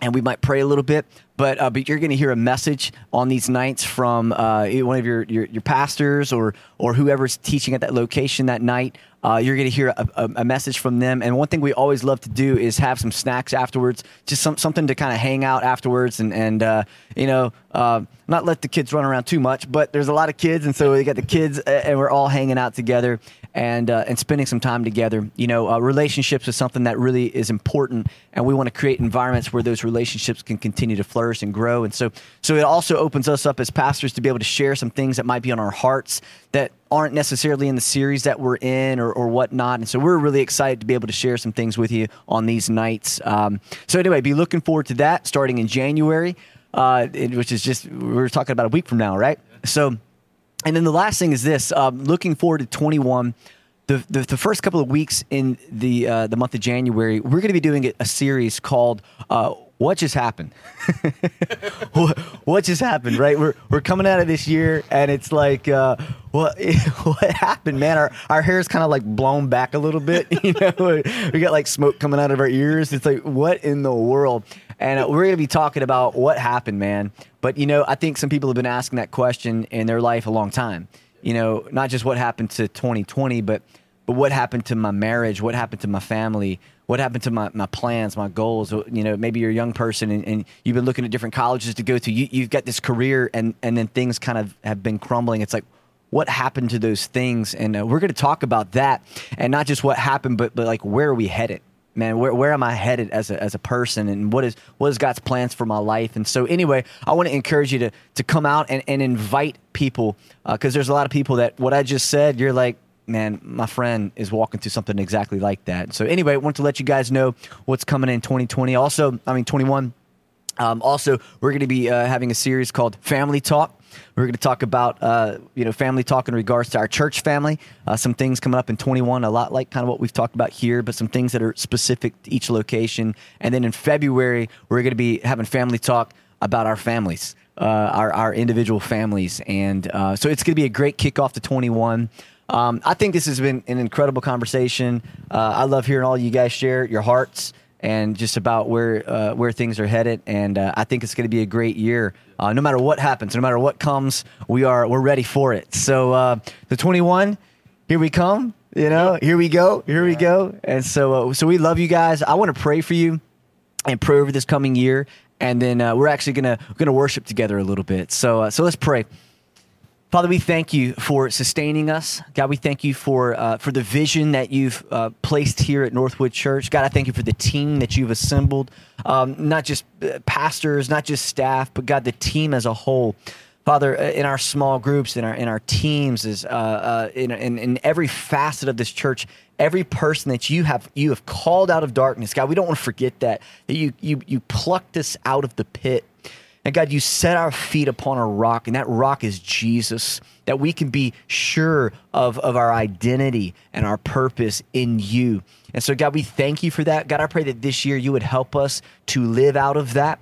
S1: and we might pray a little bit. But, uh, but you're going to hear a message on these nights from uh, one of your, your, your pastors or, or whoever's teaching at that location that night. Uh, you're going to hear a, a, message from them. And one thing we always love to do is have some snacks afterwards, just some, something to kind of hang out afterwards and, and uh, you know, uh, not let the kids run around too much. But there's a lot of kids. And so we got the kids and we're all hanging out together and, uh, and spending some time together. You know, uh, relationships is something that really is important. And we want to create environments where those relationships can continue to flourish and grow. And so, so it also opens us up as pastors to be able to share some things that might be on our hearts that aren't necessarily in the series that we're in or, or whatnot. And so we're really excited to be able to share some things with you on these nights. Um, so anyway, be looking forward to that starting in January, uh, which is just, we're talking about a week from now, right? So, and then the last thing is this, um, looking forward to 21. The, the, the, first couple of weeks in the uh, the month of January, we're going to be doing a series called uh, what just happened? what, just happened? Right, we're we're coming out of this year, and it's like, uh, what what happened, man? Our our hair is kind of like blown back a little bit. You know, we got like smoke coming out of our ears. It's like, what in the world? And uh, we're gonna be talking about what happened, man. But you know, I think some people have been asking that question in their life a long time. You know, not just what happened to 2020, but but what happened to my marriage? What happened to my family? What happened to my, my plans, my goals? You know, maybe you're a young person and, and you've been looking at different colleges to go to. You, you've got this career and, and then things kind of have been crumbling. It's like, what happened to those things? And uh, we're going to talk about that and not just what happened, but, but like, where are we headed? man where, where am i headed as a, as a person and what is what is god's plans for my life and so anyway i want to encourage you to to come out and, and invite people because uh, there's a lot of people that what i just said you're like man, my friend is walking through something exactly like that. So anyway, I want to let you guys know what's coming in 2020. Also, I mean 21. Um, also, we're going to be uh, having a series called Family Talk. We're going to talk about uh, you know family talk in regards to our church family. Uh, some things coming up in 21, a lot like kind of what we've talked about here, but some things that are specific to each location. And then in February, we're going to be having family talk about our families, uh, our our individual families, and uh, so it's going to be a great kickoff to 21. Um, I think this has been an incredible conversation. Uh, I love hearing all you guys share your hearts and just about where uh, where things are headed. And uh, I think it's going to be a great year. Uh, no matter what happens, no matter what comes, we are we're ready for it. So uh, the 21, here we come. You know, here we go, here we go. And so uh, so we love you guys. I want to pray for you and pray over this coming year. And then uh, we're actually gonna gonna worship together a little bit. So so let's pray. Father, we thank you for sustaining us. God, we thank you for uh, for the vision that you've uh, placed here at Northwood Church. God, I thank you for the team that you've assembled, um, not just uh, pastors, not just staff, but God, the team as a whole. Father, uh, in our small groups, in our in our teams, is uh, uh, in, in in every facet of this church, every person that you have you have called out of darkness, God, we don't want to forget that that you you you plucked us out of the pit. And God, you set our feet upon a rock, and that rock is Jesus, that we can be sure of, of our identity and our purpose in you. And so, God, we thank you for that. God, I pray that this year you would help us to live out of that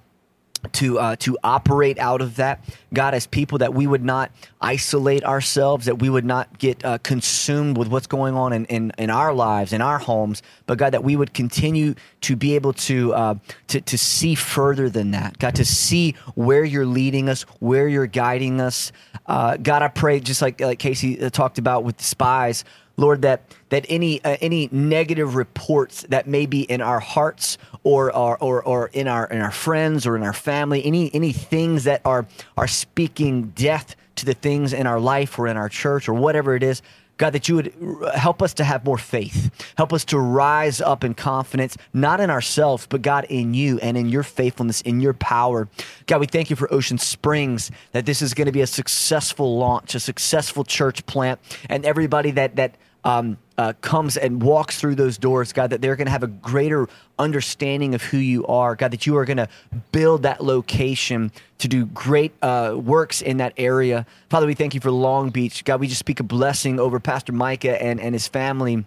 S1: to uh, to operate out of that, God, as people that we would not isolate ourselves, that we would not get uh, consumed with what's going on in, in, in our lives, in our homes, but God, that we would continue to be able to uh, to to see further than that, God, to see where you're leading us, where you're guiding us, uh, God, I pray just like like Casey uh, talked about with the spies. Lord, that that any uh, any negative reports that may be in our hearts or, or or or in our in our friends or in our family, any any things that are are speaking death to the things in our life or in our church or whatever it is, God, that you would help us to have more faith. Help us to rise up in confidence, not in ourselves, but God, in you and in your faithfulness, in your power. God, we thank you for Ocean Springs, that this is going to be a successful launch, a successful church plant, and everybody that, that, um, uh, comes and walks through those doors, God, that they're going to have a greater understanding of who you are, God, that you are going to build that location to do great uh, works in that area. Father, we thank you for Long Beach. God, we just speak a blessing over Pastor Micah and, and his family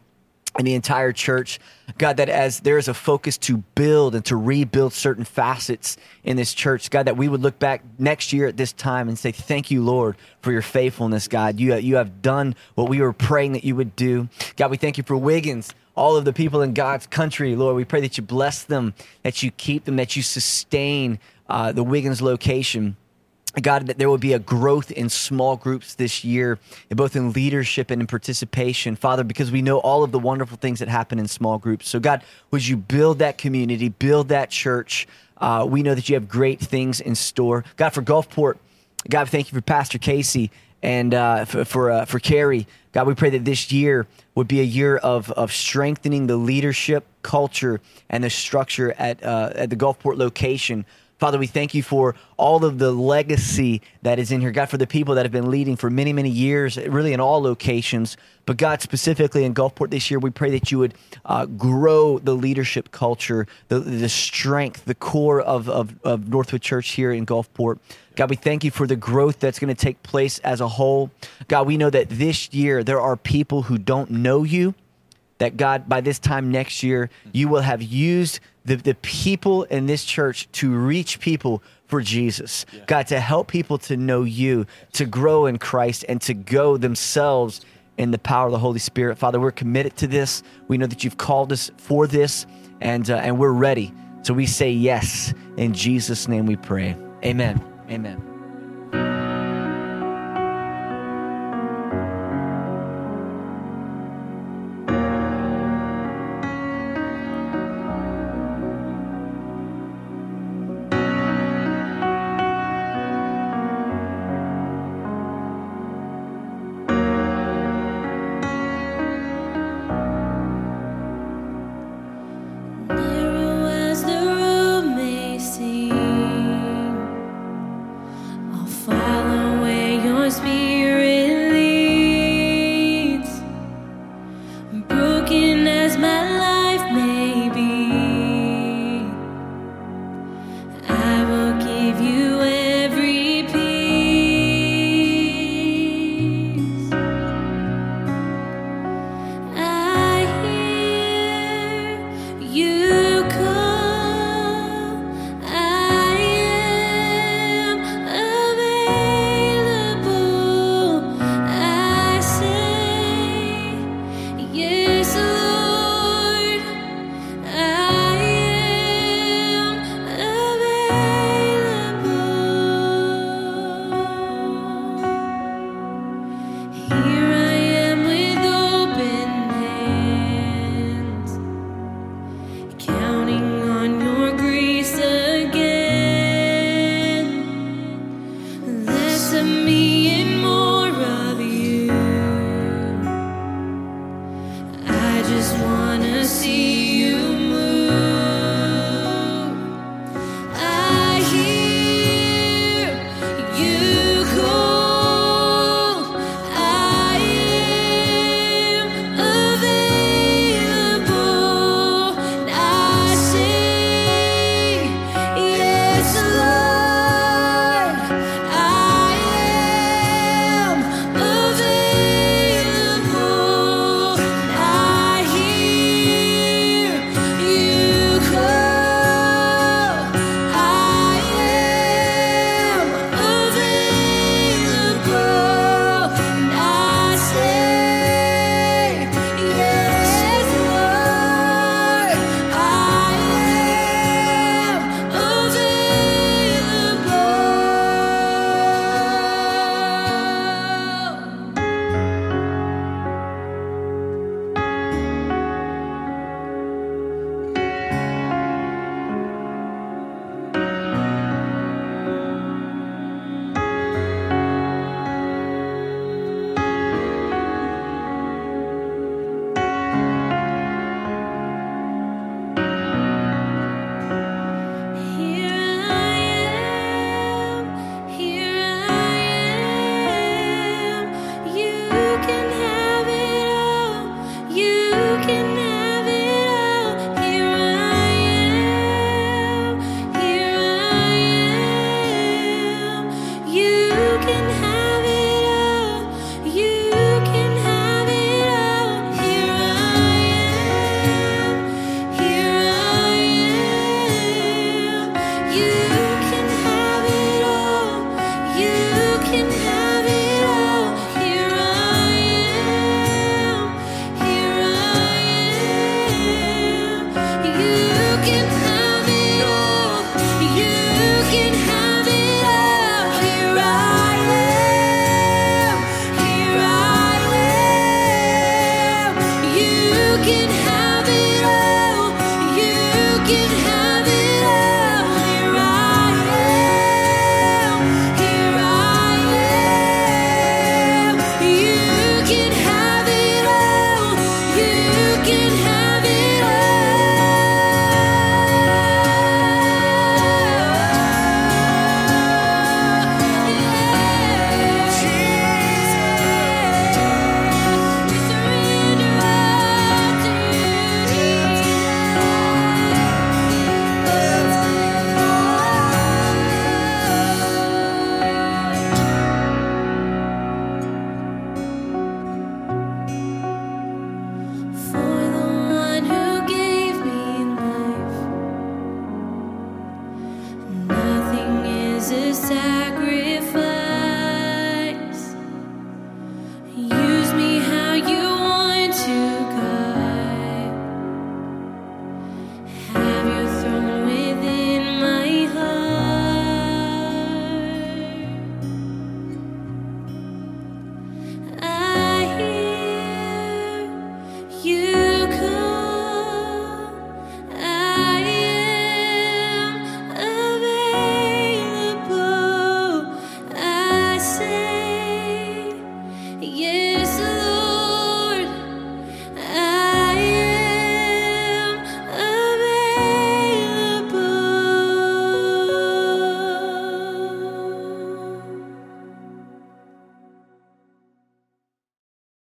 S1: and the entire church. God, that as there is a focus to build and to rebuild certain facets in this church, God, that we would look back next year at this time and say, Thank you, Lord, for your faithfulness, God. You, you have done what we were praying that you would do. God, we thank you for Wiggins. All of the people in God's country, Lord, we pray that you bless them, that you keep them, that you sustain uh, the Wiggins location. God, that there will be a growth in small groups this year, both in leadership and in participation, Father, because we know all of the wonderful things that happen in small groups. So, God, would you build that community, build that church? Uh, we know that you have great things in store. God, for Gulfport, God, thank you for Pastor Casey and uh, for for, uh, for Carrie. God, we pray that this year would be a year of of strengthening the leadership culture and the structure at uh, at the Gulfport location. Father, we thank you for all of the legacy that is in here. God, for the people that have been leading for many, many years, really in all locations. But God, specifically in Gulfport this year, we pray that you would uh, grow the leadership culture, the, the strength, the core of, of, of Northwood Church here in Gulfport. God, we thank you for the growth that's going to take place as a whole. God, we know that this year there are people who don't know you that God, by this time next year, you will have used the, the people in this church to reach people for Jesus. Yeah. God, to help people to know you, to grow in Christ, and to go themselves in the power of the Holy Spirit. Father, we're committed to this. We know that you've called us for this, and, uh, and we're ready. So we say yes. In Jesus' name we pray. Amen. Amen. see